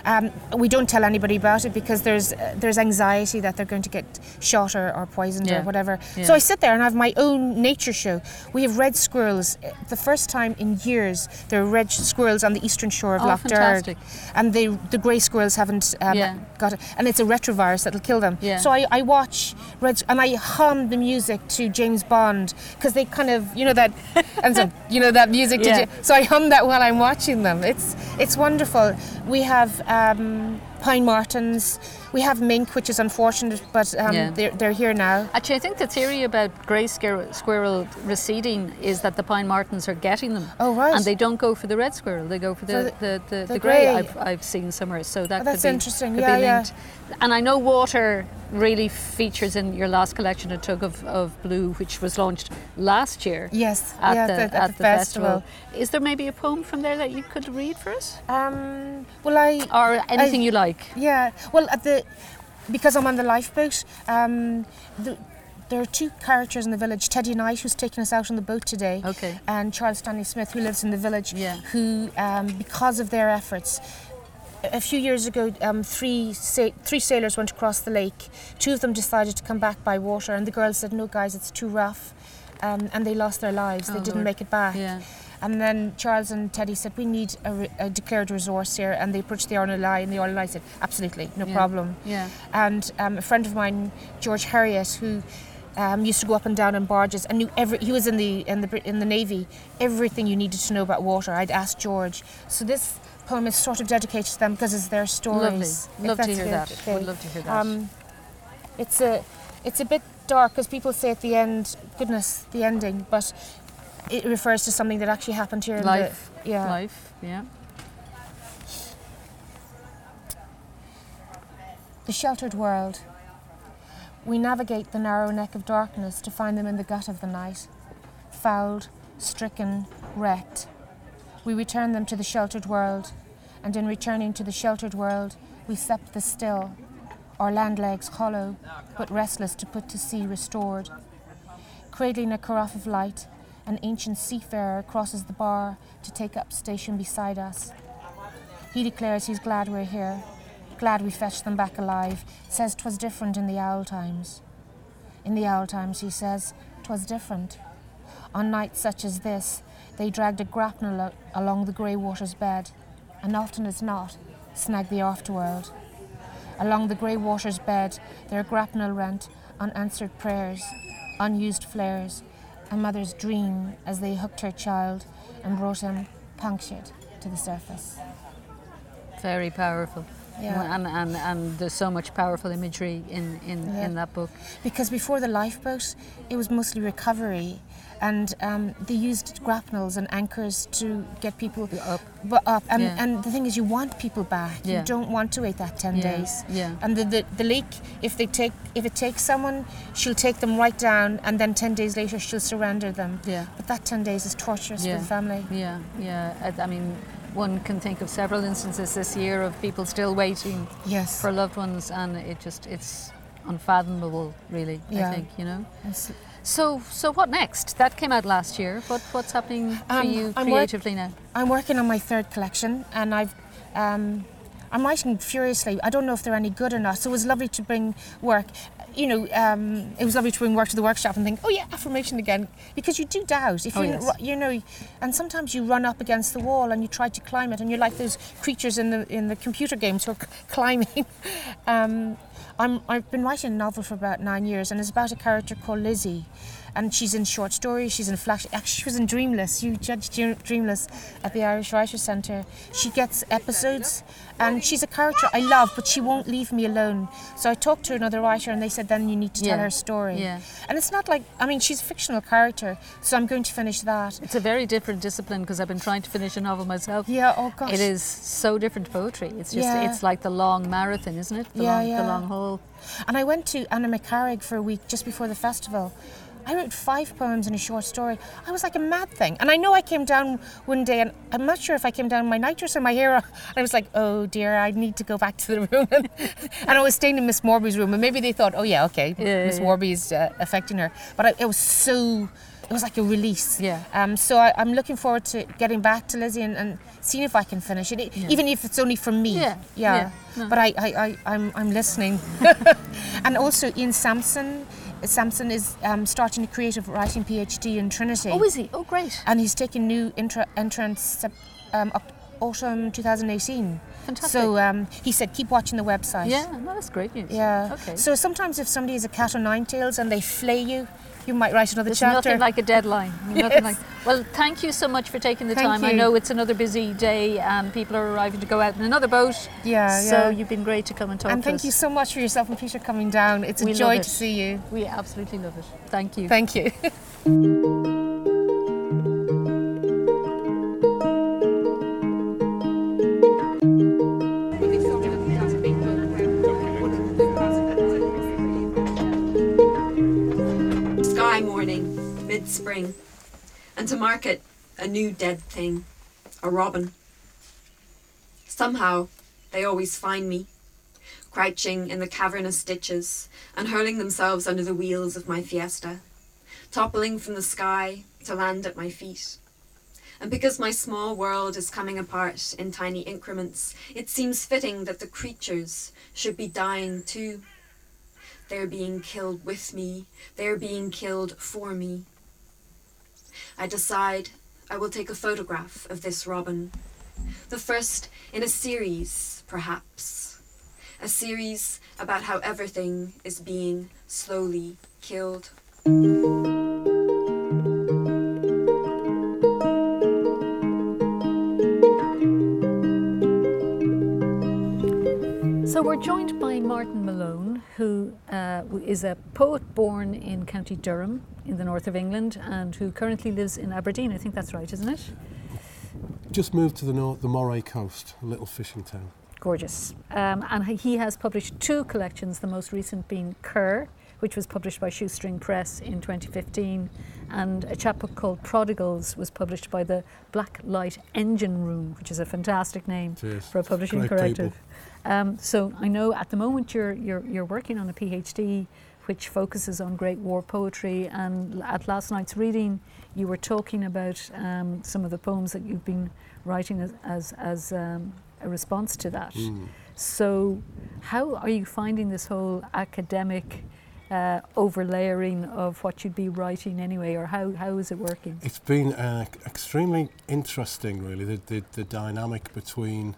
Um, we don't tell anybody about it because there's uh, there's anxiety that they're going to get shot or, or poisoned Yeah. or whatever. Yeah. So I sit there and I have my own nature show. We have red squirrels. Uh, The first time in years there are red squirrels on the eastern shore of Oh, Lough Derg, and they, the grey squirrels haven't um, Yeah. got it, and it's a retrovirus that'll kill them. So I, I watch red and I hum the music to James Bond because they kind of you know that and so you know that music. to so I hum that while I'm watching them. It's it's wonderful. We have um, pine martens. We have mink, which is unfortunate, but um, Yeah. they're, they're here now. Actually, I think the theory about grey squirrel, receding is that the pine martens are getting them. Oh, right. And they don't go for the red squirrel; they go for the For the, the- the, the, the grey. I've, I've seen somewhere, so that Oh, that's could be, interesting. Could Yeah, be yeah. And I know water really features in your last collection, a tug of, of blue, which was launched last year. Yes, At yeah, the, at the- at the festival. festival. Is there maybe a poem from there that you could read for us? Um, well, I Or anything you like? Yeah, well, at the because I'm on the lifeboat, um, the, there are two characters in the village: Teddy Knight, who's taking us out on the boat today, Okay. and Charles Stanley Smith, who lives in the village, Yeah. who, um, because of their efforts. A few years ago, um, three sa- three sailors went across the lake. Two of them decided to come back by water, and the girls said, "No, guys, it's too rough," um, and they lost their lives. they Oh, didn't Lord. make it back. Yeah. And then Charles and Teddy said, We need a, re- a declared resource here. And they approached the RNLI, and the RNLI said, Absolutely, no Yeah. problem. Yeah. And um, a friend of mine, George Harriet, who um, used to go up and down in barges and knew every, he was in the, in, the, in the Navy, everything you needed to know about water. I'd asked George. So this poem is sort of dedicated to them because it's their stories. Lovely. Love to hear that. Okay. Would love to hear that. Um, it's a, it's a bit dark because people say at the end, goodness, the ending, but it refers to something that actually happened here. Life. The, yeah. Life. Yeah. The sheltered world. We navigate the narrow neck of darkness to find them in the gut of the night, fouled, stricken, wrecked. We return them to the sheltered world, and in returning to the sheltered world, we sept the still, our land legs hollow, but restless to put to sea restored. Cradling a carafe of light, an ancient seafarer crosses the bar to take up station beside us. He declares he's glad we're here, glad we fetched them back alive, says 'twas different in the owl times. In the owl times, he says, 'twas different. On nights such as this, they dragged a grapnel along the grey water's bed, and often as not, snagged the afterworld. Along the grey water's bed, their grapnel rent unanswered prayers, unused flares, a mother's dream as they hooked her child and brought him punctured to the surface. Very powerful. Yeah. And, and, and there's so much powerful imagery in, in, Yeah. in that book. Because before the lifeboat, it was mostly recovery, and um, they used grapnels and anchors to get people Up. up. And, Yeah. and the thing is, you want people back. Yeah. You don't want to wait that ten Yeah, days. yeah. And the, the the leak, if they take if it takes someone, she'll take them right down, and then ten days later she'll surrender them. Yeah. But that ten days is torturous for the family. Yeah, yeah. I, I mean, one can think of several instances this year of people still waiting Yes. for loved ones, and it just it's unfathomable, really. Yeah. I think you know. It's- So, so what next? That came out last year. What what's happening for Um, you I'm work- creatively now? I'm working on my third collection, and I've. Um, I'm writing furiously. I don't know if they're any good or not. So it was lovely to bring work. You know, um, it was lovely to bring work to the workshop and think, oh yeah, affirmation again, because you do doubt. If Oh, you, yes. you know, and sometimes you run up against the wall and you try to climb it, and you're like those creatures in the in the computer games who are c- climbing. um, I'm, I've been writing a novel for about nine years, and it's about a character called Lizzie, and she's in short stories. She's in flash. Actually, she was in Dreamless. You judged Dreamless at the Irish Writers Centre. She gets episodes, and she's a character I love, but she won't leave me alone. So I talked to another writer, and they said then you need to tell Yeah. her story. Yeah. And it's not like I mean she's a fictional character, so I'm going to finish that. It's a very different discipline because I've been trying to finish a novel myself. Yeah. Oh gosh. It is so different to poetry. It's just Yeah. it's like the long marathon, isn't it? The Yeah, long, the long haul. And I went to Annaghmakerrig for a week just before the festival. I wrote five poems and a short story. I was like a mad thing. And I know I came down one day, and I'm not sure if I came down in my nightdress or my hair. I was like, oh dear, I need to go back to the room. and I was staying in Miss Morby's room, and maybe they thought, oh yeah, okay, Yeah, Miss yeah. Morby is uh, affecting her. But I, it was so. It was like a release. Yeah. Um, so I, I'm looking forward to getting back to Lizzie and, and seeing if I can finish it, e- even if it's only for me. Yeah, Yeah. yeah, no. But I, I, I, I'm, I'm listening. and also Ian Sampson. Sampson is um, starting a creative writing PhD in Trinity. Oh, is he? Oh, great. and he's taking new intra- entrance um, up autumn 2018. Fantastic. So um, he said, keep watching the website. Yeah, that's great news. Yeah. Okay. So sometimes if somebody is a cat o' nine tails and they flay you, you might write another There's chapter. nothing like a deadline. Yes. like. Well, thank you so much for taking the Thank time. I know it's another busy day and people are arriving to go out in another boat. Yeah, So yeah. you've been great to come and talk and thank us. you so much for yourself and Peter coming down. It's a We joy it. to see you. We absolutely love it. Thank you. Thank you. Sky morning, mid spring, and to market a new dead thing, a robin. Somehow, they always find me, crouching in the cavernous ditches and hurling themselves under the wheels of my fiesta, toppling from the sky to land at my feet. And because my small world is coming apart in tiny increments, it seems fitting that the creatures should be dying too. They're being killed with me. They're being killed for me. I decide I will take a photograph of this robin. The first in a series, perhaps. A series about how everything is being slowly killed. So we're joined by Martin Malone, who uh, is a poet born in County Durham in the north of England and who currently lives in Aberdeen. I think that's right, isn't it? Just moved to the north, the Moray coast, a little fishing town. Gorgeous. Um, and he has published two collections, the most recent being Cur, which was published by Shoestring Press in 2015. And a chapbook called Prodigals was published by the Black Light Engine Room, which is a fantastic name Cheers. for a publishing corrective. Um, so I know at the moment you're, you're, you're working on a PhD which focuses on Great War poetry. And at last night's reading, you were talking about um, some of the poems that you've been writing as, as, as um, a response to that. Mm. So, how are you finding this whole academic uh, overlayering of what you'd be writing anyway, or how, how is it working? It's been uh, extremely interesting, really, the, the, the dynamic between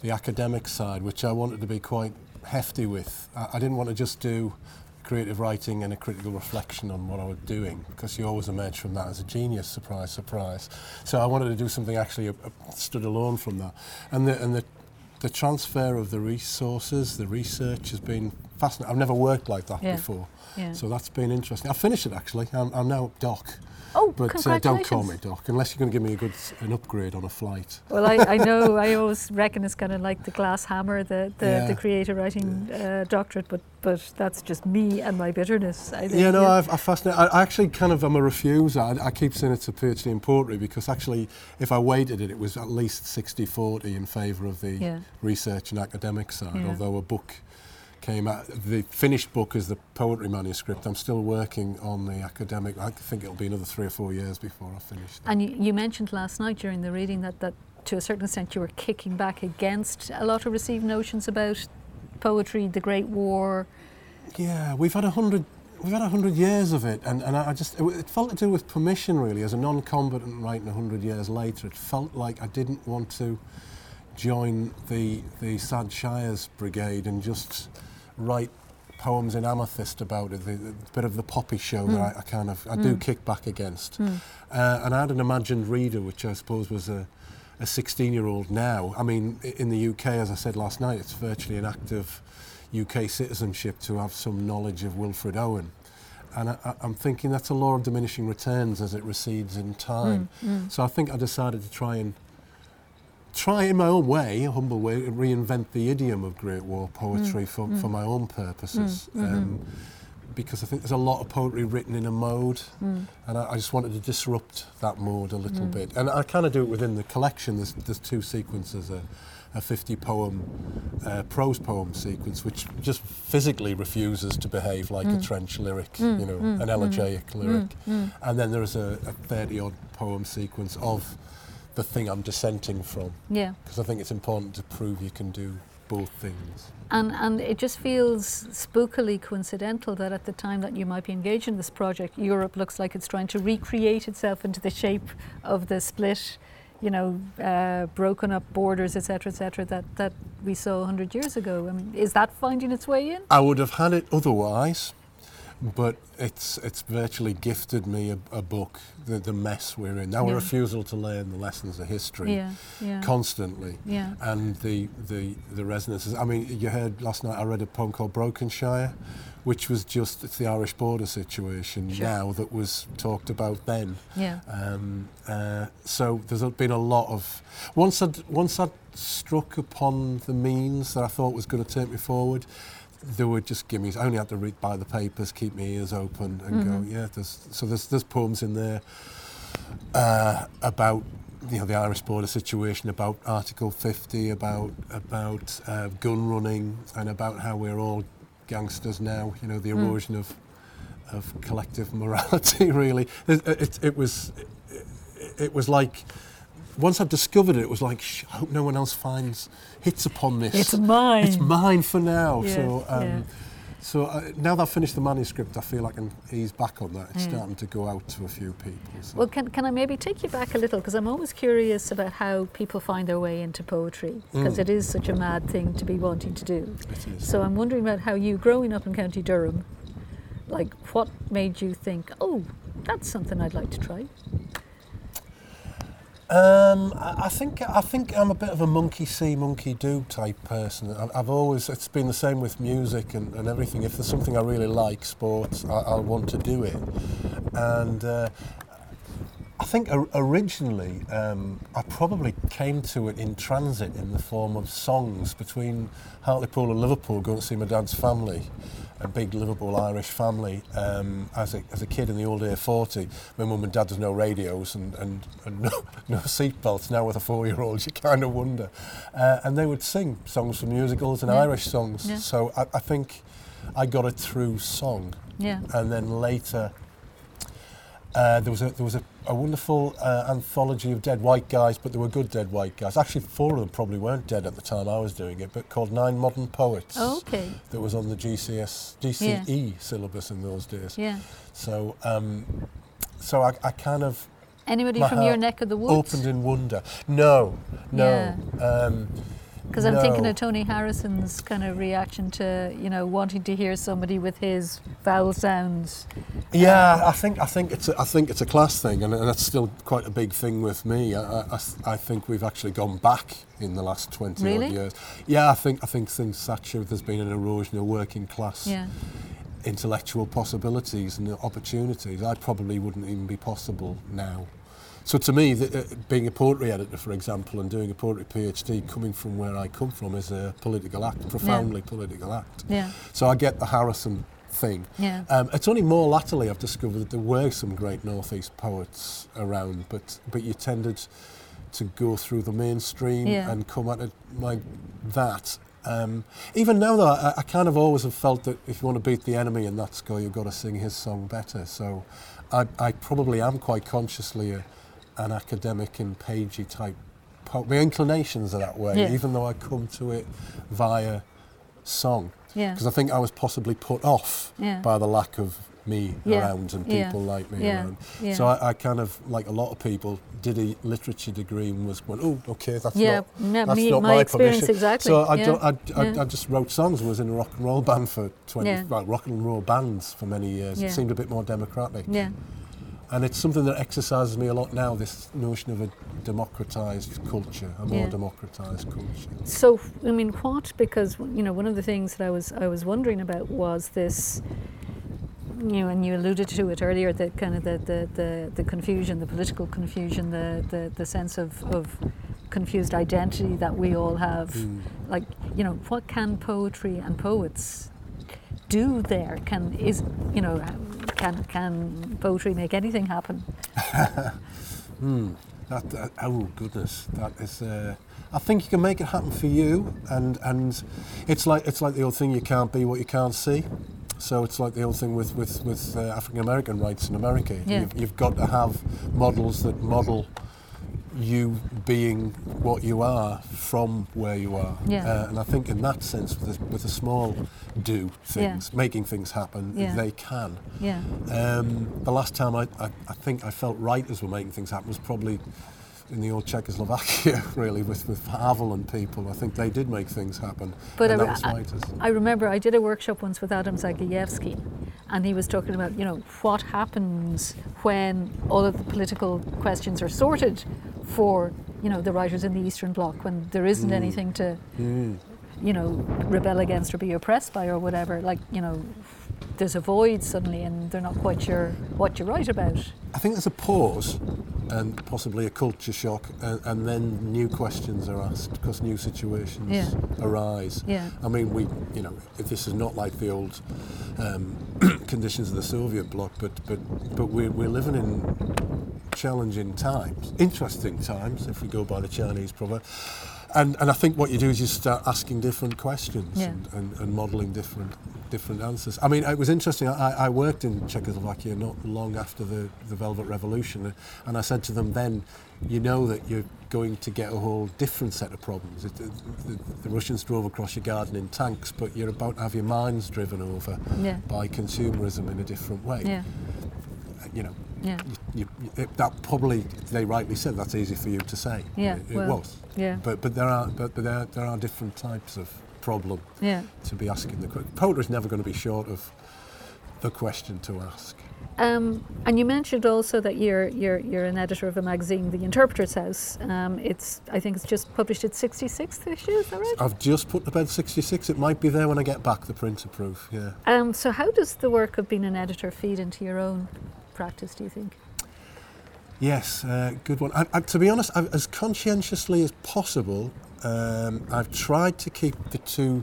the academic side, which I wanted to be quite hefty with. I, I didn't want to just do creative writing and a critical reflection on what I was doing, because you always emerge from that as a genius, surprise, surprise. So I wanted to do something actually uh, uh, stood alone from that. And the, and the, the transfer of the resources, the research has been fascinating. I've never worked like that Yeah. before. Yeah. So that's been interesting. I finished it actually. I'm, I'm now doc. oh, But uh, don't call me doc unless you're going to give me a good an upgrade on a flight. Well, I, I know, I always reckon it's kind of like the glass hammer, the, the, Yeah. the creative writing uh, doctorate, but, but that's just me and my bitterness. I think. Yeah, no, I've, I fascinate. I, I actually kind of am a refuser. I, I keep saying it's a PhD in poetry because actually, if I weighted it, it was at least 60-40 in favour of the Yeah. research and academic side. Yeah. Although a book came out, the finished book is the poetry manuscript. I'm still working on the academic. I think it'll be another three or four years before I finish. that. And you, you mentioned last night during the reading that, that to a certain extent you were kicking back against a lot of received notions about poetry, the Great War. Yeah, we've had a hundred. We've had a hundred years of it, and, and I just it, it felt to do with permission really. As a non-combatant writing a hundred years later, it felt like I didn't want to join the the Sad Shires Brigade and just write poems in amethyst about it. The, the bit of the poppy show that hmm. I, I kind of I do hmm. kick back against. Hmm. Uh, and I had an imagined reader, which I suppose was a a 16-year-old now. I mean, in the UK, as I said last night, it's virtually an act of UK citizenship to have some knowledge of Wilfred Owen. And I, I'm thinking that's a law of diminishing returns as it recedes in time. So I think I decided to try and try in my own way, a humble way, reinvent the idiom of Great War poetry mm, for, mm. for my own purposes. Mm, mm-hmm. Um, because I think there's a lot of poetry written in a mode, and I, I just wanted to disrupt that mode a little bit. And I kind of do it within the collection. There's, there's two sequences, a, a 50 poem uh, prose poem sequence, which just physically refuses to behave like a trench lyric, you know, an elegiac lyric. And then there's a, a 30 odd poem sequence of the thing I'm dissenting from, Yeah. because I think it's important to prove you can do both things. And, and it just feels spookily coincidental that at the time that you might be engaged in this project, Europe looks like it's trying to recreate itself into the shape of the split, you know, uh, broken up borders, etc., etc., that, that we saw 100 years ago. I mean, is that finding its way in? I would have had it otherwise, but it's it's virtually gifted me a, a book, the, the mess we're in. Now, a refusal to learn the lessons of history Yeah, yeah. constantly. Yeah. And the, the, the resonances. I mean, you heard last night I read a poem called Brokenshire, which was just, it's the Irish border situation Sure. now that was talked about then. Yeah. Um, uh, so there's been a lot of once I'd once I'd struck upon the means that I thought was going to take me forward. There would just give me. I only had to read by the papers, keep my ears open, and go. Yeah, there's so there's there's poems in there uh, about you know the Irish border situation, about Article 50, about about uh, gun running, and about how we're all gangsters now. You know the erosion of of collective morality. Really, it, it, it was it, it was like once I discovered it, it was like "Shh, I hope no one else finds hits upon this. It's mine. It's mine for now. Yes, so. Um, yeah. So uh, now that I've finished the manuscript, I feel I can ease back on that. It's starting to go out to a few people. So. Well, can, can I maybe take you back a little? Because I'm always curious about how people find their way into poetry, because it is such a mad thing to be wanting to do. It is. So I'm wondering about how you, growing up in County Durham, like what made you think, oh, that's something I'd like to try? Um, I think I think I'm a bit of a monkey see, monkey do type person. I've, always it's been the same with music and, and everything. If there's something I really like, sports, I, I'll want to do it. And uh, think originally um, I probably came to it in transit in the form of songs between Hartlepool and Liverpool, going to see my dad's family, a big Liverpool Irish family. Um, as, a, as a kid in the old A40, my mum and dad there's no radios and, and, and no, no seatbelts. Now with a four-year-old, you kind of wonder. Uh, and they would sing songs from musicals and Yeah. Irish songs. Yeah. So I, I think I got it through song Yeah. and then later uh, there was a there was a, a wonderful uh, anthology of dead white guys, but there were good dead white guys. Actually, four of them probably weren't dead at the time I was doing it, but called Nine Modern Poets. Okay. That was on the GCS GCE syllabus in those days. Yeah. So um, so I, I kind of Anybody from your neck of the woods? opened in wonder. No, no. Um, Because I'm thinking of Tony Harrison's kind of reaction to, you know, wanting to hear somebody with his vowel sounds. Yeah, um, I think I think it's a, I think it's a class thing, and, and that's still quite a big thing with me. I, I, I think we've actually gone back in the last twenty Really? odd years. Yeah, I think I think since Thatcher, there's been an erosion of working class Yeah. intellectual possibilities and opportunities. I probably wouldn't even be possible now. So to me, the, uh, being a poetry editor, for example, and doing a poetry PhD, coming from where I come from, is a political act, profoundly political act. Yeah. So I get the Harrison thing. Yeah. Um, it's only more latterly I've discovered that there were some great northeast poets around, but but you tended to go through the mainstream Yeah. and come at it like that. Um, even now, though, I, I kind of always have felt that if you want to beat the enemy in that score, you've got to sing his song better. So I, I probably am quite consciously a, an academic and pagey type poet. My inclinations are that way, Yeah. even though I come to it via song Yeah. because I think I was possibly put off Yeah. by the lack of me Yeah. around and Yeah. people like me Yeah. around. Yeah. So I, I kind of, like a lot of people, did a literature degree and was went, oh, okay, that's Yeah, not, yeah, that's me- not my my, experience exactly, So I, yeah, don't, I, I, yeah. I just wrote songs and was in a rock and roll band for 20, Yeah. well, rock and roll bands for many years. Yeah. It seemed a bit more democratic. And it's something that exercises me a lot now, this notion of a democratised culture, a more Yeah. democratised culture. So, I mean, what? Because you know, one of the things that I was I was wondering about was this. You know, and you alluded to it earlier, the kind of the, the, the, the confusion, the political confusion, the, the, the sense of, of confused identity that we all have. Mm. Like, you know, what can poetry and poets do there? Can is you know, can can poetry make anything happen? Hmm. That, oh goodness, that is. Uh, I think you can make it happen for you, and and it's like it's like the old thing: you can't be what you can't see. So it's like the old thing with with with uh, African American rights in America. Yeah. You've, you've got to have models that model you being what you are from where you are. Yeah. Uh, and I think in that sense, with a, with a small do things, making things happen, Yeah. they can. Yeah, Um, the last time I, I, I think I felt writers were making things happen was probably in the old Czechoslovakia, really, with, with Havel and people. I think they did make things happen. But I- I- I remember I did a workshop once with Adam Zagajewski, and he was talking about, you know, what happens when all of the political questions are sorted for, you know, the writers in the Eastern Bloc, when there isn't anything to, Mm. you know, rebel against or be oppressed by or whatever. Like, you know, there's a void suddenly, and they're not quite sure what you write about. I think there's a pause and possibly a culture shock, and, and then new questions are asked because new situations Yeah. arise. Yeah. I mean, we, you know, this is not like the old um, conditions of the Soviet bloc, but but but we're, we're living in challenging times, interesting times, if we go by the Chinese proverb. And, and I think what you do is you start asking different questions Yeah. and, and, and modelling different different answers. I mean, it was interesting. I, I worked in Czechoslovakia not long after the, the Velvet Revolution, uh, and I said to them then, you know that you're going to get a whole different set of problems. It, the, the, the Russians drove across your garden in tanks, but you're about to have your minds driven over Yeah. by consumerism in a different way. Yeah, uh, You know, yeah, you, you, it, that probably they rightly said that's easy for you to say. Yeah, it, it well, was. Yeah. But but there are but, but there, there are different types of problem yeah. to be asking the question. Poetry is never going to be short of the question to ask. Um, and you mentioned also that you're you're you're an editor of a magazine, The Interpreter's House. Um, it's I think it's just published its 66th issue. Is that right? I've just put to bed 66. It might be there when I get back. The printer proof. Yeah. Um, so how does the work of being an editor feed into your own practice? Do you think? Yes, uh, good one. I, I, to be honest, i as conscientiously as possible, um, I've tried to keep the two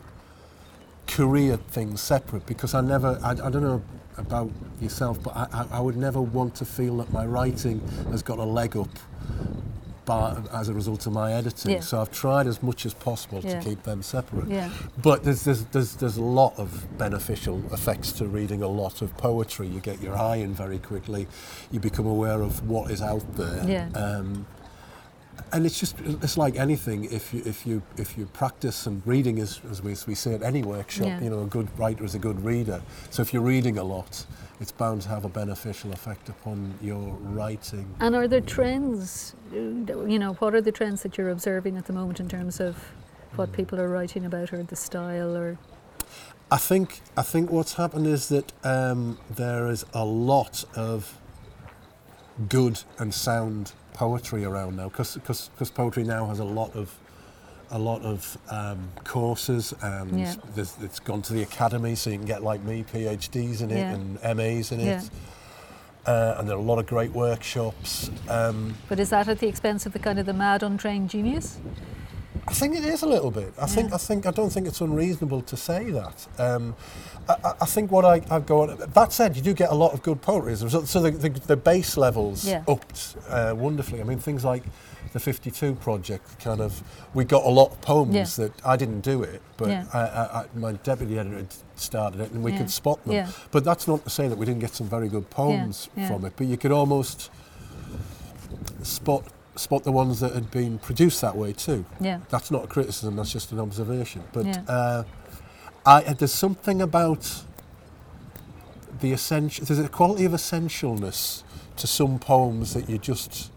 career things separate because I never, I, I don't know about yourself, but I, I would never want to feel that my writing has got a leg up by, as a result of my editing. Yeah. So I've tried as much as possible Yeah. to keep them separate. Yeah. But there's, there's, there's, there's a lot of beneficial effects to reading a lot of poetry. You get your eye in very quickly. You become aware of what is out there. Yeah. Um, and it's just it's like anything if you if you if you practice and reading is as we, as we say at any workshop Yeah. you know a good writer is a good reader so if you're reading a lot it's bound to have a beneficial effect upon your writing And are there trends? You know, what are the trends that you're observing at the moment in terms of Hmm. what people are writing about or the style or I think I think what's happened is that um, there is a lot of good and sound poetry around now because poetry now has a lot of a lot of um, courses and Yeah. it's gone to the academy so you can get like me PhDs in it Yeah. and MAs in Yeah. it uh, and there are a lot of great workshops um, but is that at the expense of the kind of the mad untrained genius? I think it is a little bit. I think I think I don't think it's unreasonable to say that. Um, I, I- think what I, I go on. That said, you do get a lot of good poetry. result. So the, the, the base levels Yeah. upped uh, wonderfully. I mean, things like the 52 project kind of we got a lot of poems Yeah. that I didn't do it, but Yeah. I, I, I, my deputy editor started it, and we Yeah. could spot them. Yeah. But that's not to say that we didn't get some very good poems yeah. from it. But you could almost spot spot the ones that had been produced that way too Yeah. that's not a criticism, that's just an observation. But Yeah. uh, I, there's something about the essential, there's a quality of essentialness to some poems that you just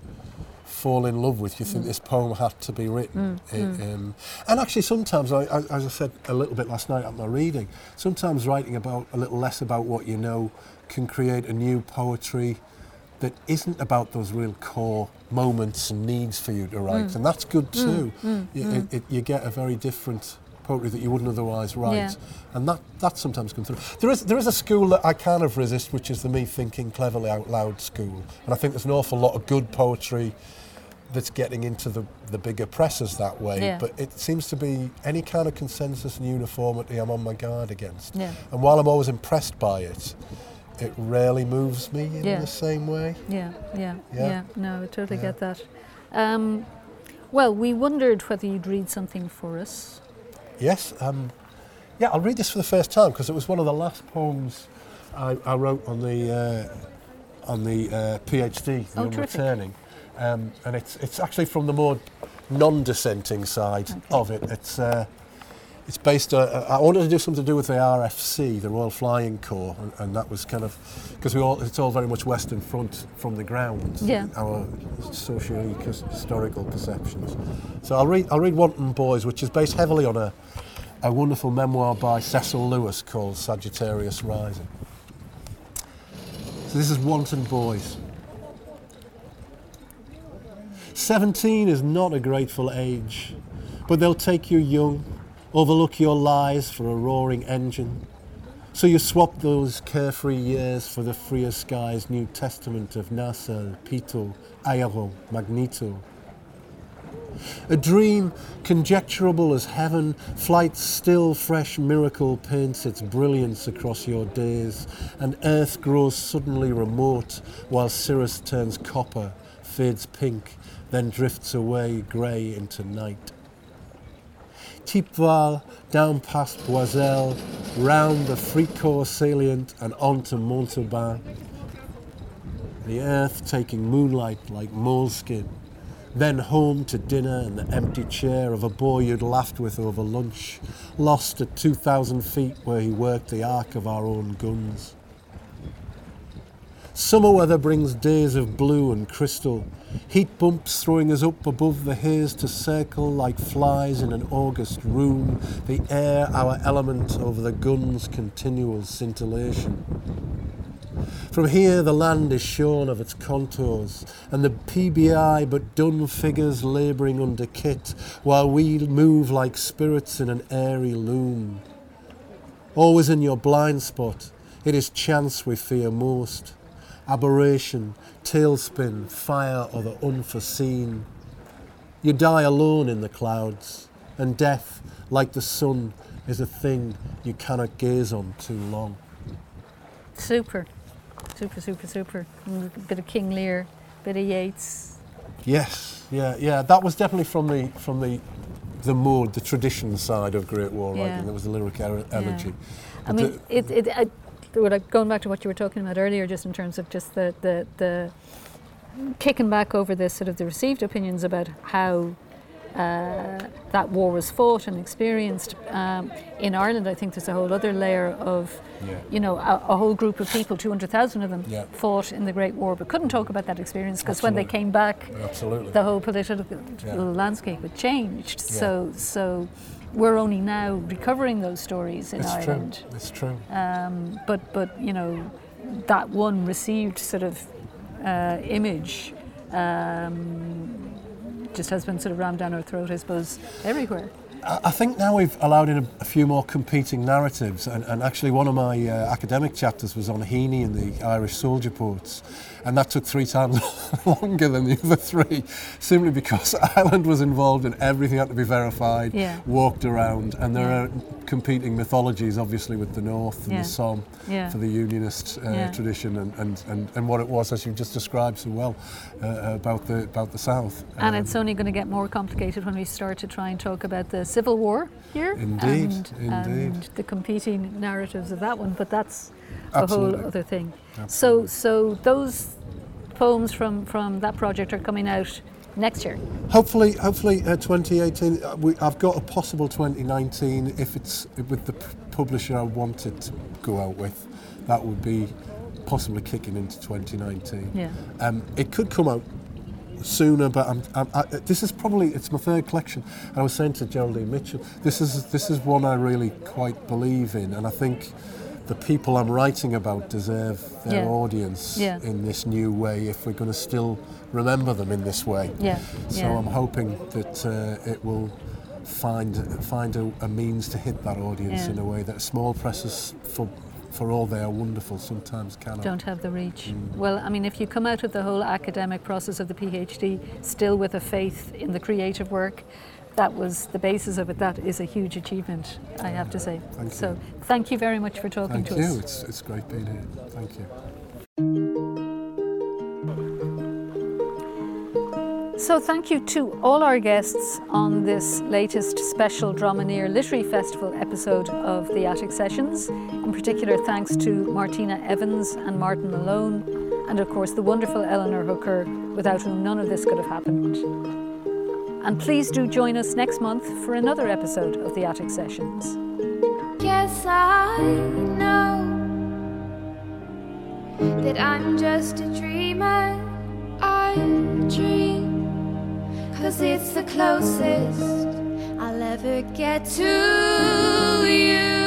fall in love with. You think this poem had to be written. It, um, and actually, sometimes, I, I, as I said a little bit last night at my reading, sometimes writing about a little less about what you know can create a new poetry that isn't about those real core moments and needs for you to write, mm. and that's good mm, too. Mm, you, It, it, you get a very different poetry that you wouldn't otherwise write, Yeah. and that that sometimes comes through. There is there is a school that I kind of resist, which is the me thinking cleverly out loud school, and I think there's an awful lot of good poetry that's getting into the, the bigger presses that way. Yeah. But it seems to be any kind of consensus and uniformity I'm on my guard against. Yeah. And while I'm always impressed by it, it rarely moves me in Yeah. the same way. Yeah, yeah, Yeah. yeah. No, I totally Yeah. get that. Um, well, we wondered whether you'd read something for us. Yes. Um, yeah, I'll read this for the first time because it was one of the last poems I, I wrote on the uh, on the uh, PhD, the Oh, Young. Returning, um, and it's it's actually from the more non-dissenting side Okay. of it. It's uh, it's based. Uh, I wanted to do something to do with the RFC, the Royal Flying Corps, and, and that was kind of because we all it's all very much Western Front from the ground. Yeah. Our socio-historical perceptions. So I'll read I'll read Wanton Boys, which is based heavily on a a wonderful memoir by Cecil Lewis called Sagittarius Rising. So this is Wanton Boys. Seventeen is not a grateful age, but they'll take you young, overlook your lies for a roaring engine. So you swap those carefree years for the freer skies, New Testament of Nacelle, Pitot, Aero, Magneto. A dream conjecturable as heaven, flight's still fresh miracle paints its brilliance across your days, and earth grows suddenly remote while cirrus turns copper, fades pink, then drifts away grey into night. Thiepval, down past Boisselle, round the Fricourt salient and on to Montauban. The earth taking moonlight like moleskin. Then home to dinner and the empty chair of a boy you'd laughed with over lunch, lost at 2,000 feet where he worked the arc of our own guns. Summer weather brings days of blue and crystal, heat bumps throwing us up above the haze to circle like flies in an August room, the air our element over the gun's continual scintillation. From here, the land is shorn of its contours, and the PBI but dun figures labouring under kit, while we move like spirits in an airy loom. Always in your blind spot, it is chance we fear most. Aberration, tailspin, fire, or the unforeseen. You die alone in the clouds, and death, like the sun, is a thing you cannot gaze on too long. Super, super, super, super. Mm, A bit of King Lear, bit of Yeats. Yes, yeah, yeah. That was definitely from the from the the mode, the tradition side of Great War Yeah. writing. There was the lyric er- energy. I mean, the- it, it, I, what I- going back to what you were talking about earlier, just in terms of just the, the, the kicking back over this sort of the received opinions about how uh, that war was fought and experienced um, in Ireland. I think there's a whole other layer of, Yeah. you know, a, a whole group of people, 200,000 of them, Yeah. fought in the Great War, but couldn't talk about that experience because when they came back, Absolutely. the whole political Yeah. landscape had changed. So, so we're only now recovering those stories in it's Ireland. true. It's true. Um, but, but you know, that one received sort of uh, image um, just has been sort of rammed down our throat, I suppose, everywhere. I I think now we've allowed in a, a few more competing narratives, and, and actually one of my uh, academic chapters was on Heaney and the Irish soldier poets, and that took three times longer than the other three, simply because Ireland was involved and everything had to be verified, Yeah. walked around, and there Yeah. are competing mythologies, obviously, with the North and Yeah. the Somme for the Unionist uh, tradition, and, and, and, and what it was, as you just described so well, uh, about the about the South. And Um, it's only going to get more complicated when we start to try and talk about the Civil War here. Indeed, and, indeed. and the competing narratives of that one, but that's a whole other thing. So, so those poems from, from that project are coming out next year. Hopefully, hopefully, uh, 2018. uh, We, I've got a possible 2019 if it's with the p- publisher I wanted to go out with. That would be possibly kicking into 2019. Yeah. Um, it could come out sooner, but I'm, I'm, I, this is probably it's my third collection. And I was saying to Geraldine Mitchell, this is this is one I really quite believe in, and I think the people I'm writing about deserve their Yeah. audience Yeah. in this new way if we're going to still remember them in this way. Yeah. So. I'm hoping that uh, it will find find a, a means to hit that audience in a way that small presses, for for all they are wonderful, sometimes cannot. don't have the reach. Mm. Well, I mean, if you come out of the whole academic process of the PhD still with a faith in the creative work, that was the basis of it. That is a huge achievement, I have to say. Thank so, you. thank you very much for talking Thank to you. us. It's it's great being here. Thank you. So, thank you to all our guests on this latest special Dromineer Literary Festival episode of the Attic Sessions. In particular, thanks to Martina Evans and Martin Malone, and of course, the wonderful Eleanor Hooker, without whom none of this could have happened. And please do join us next month for another episode of the Attic Sessions. Yes, I know that I'm just a dreamer. I dream, cause it's the closest I'll ever get to you.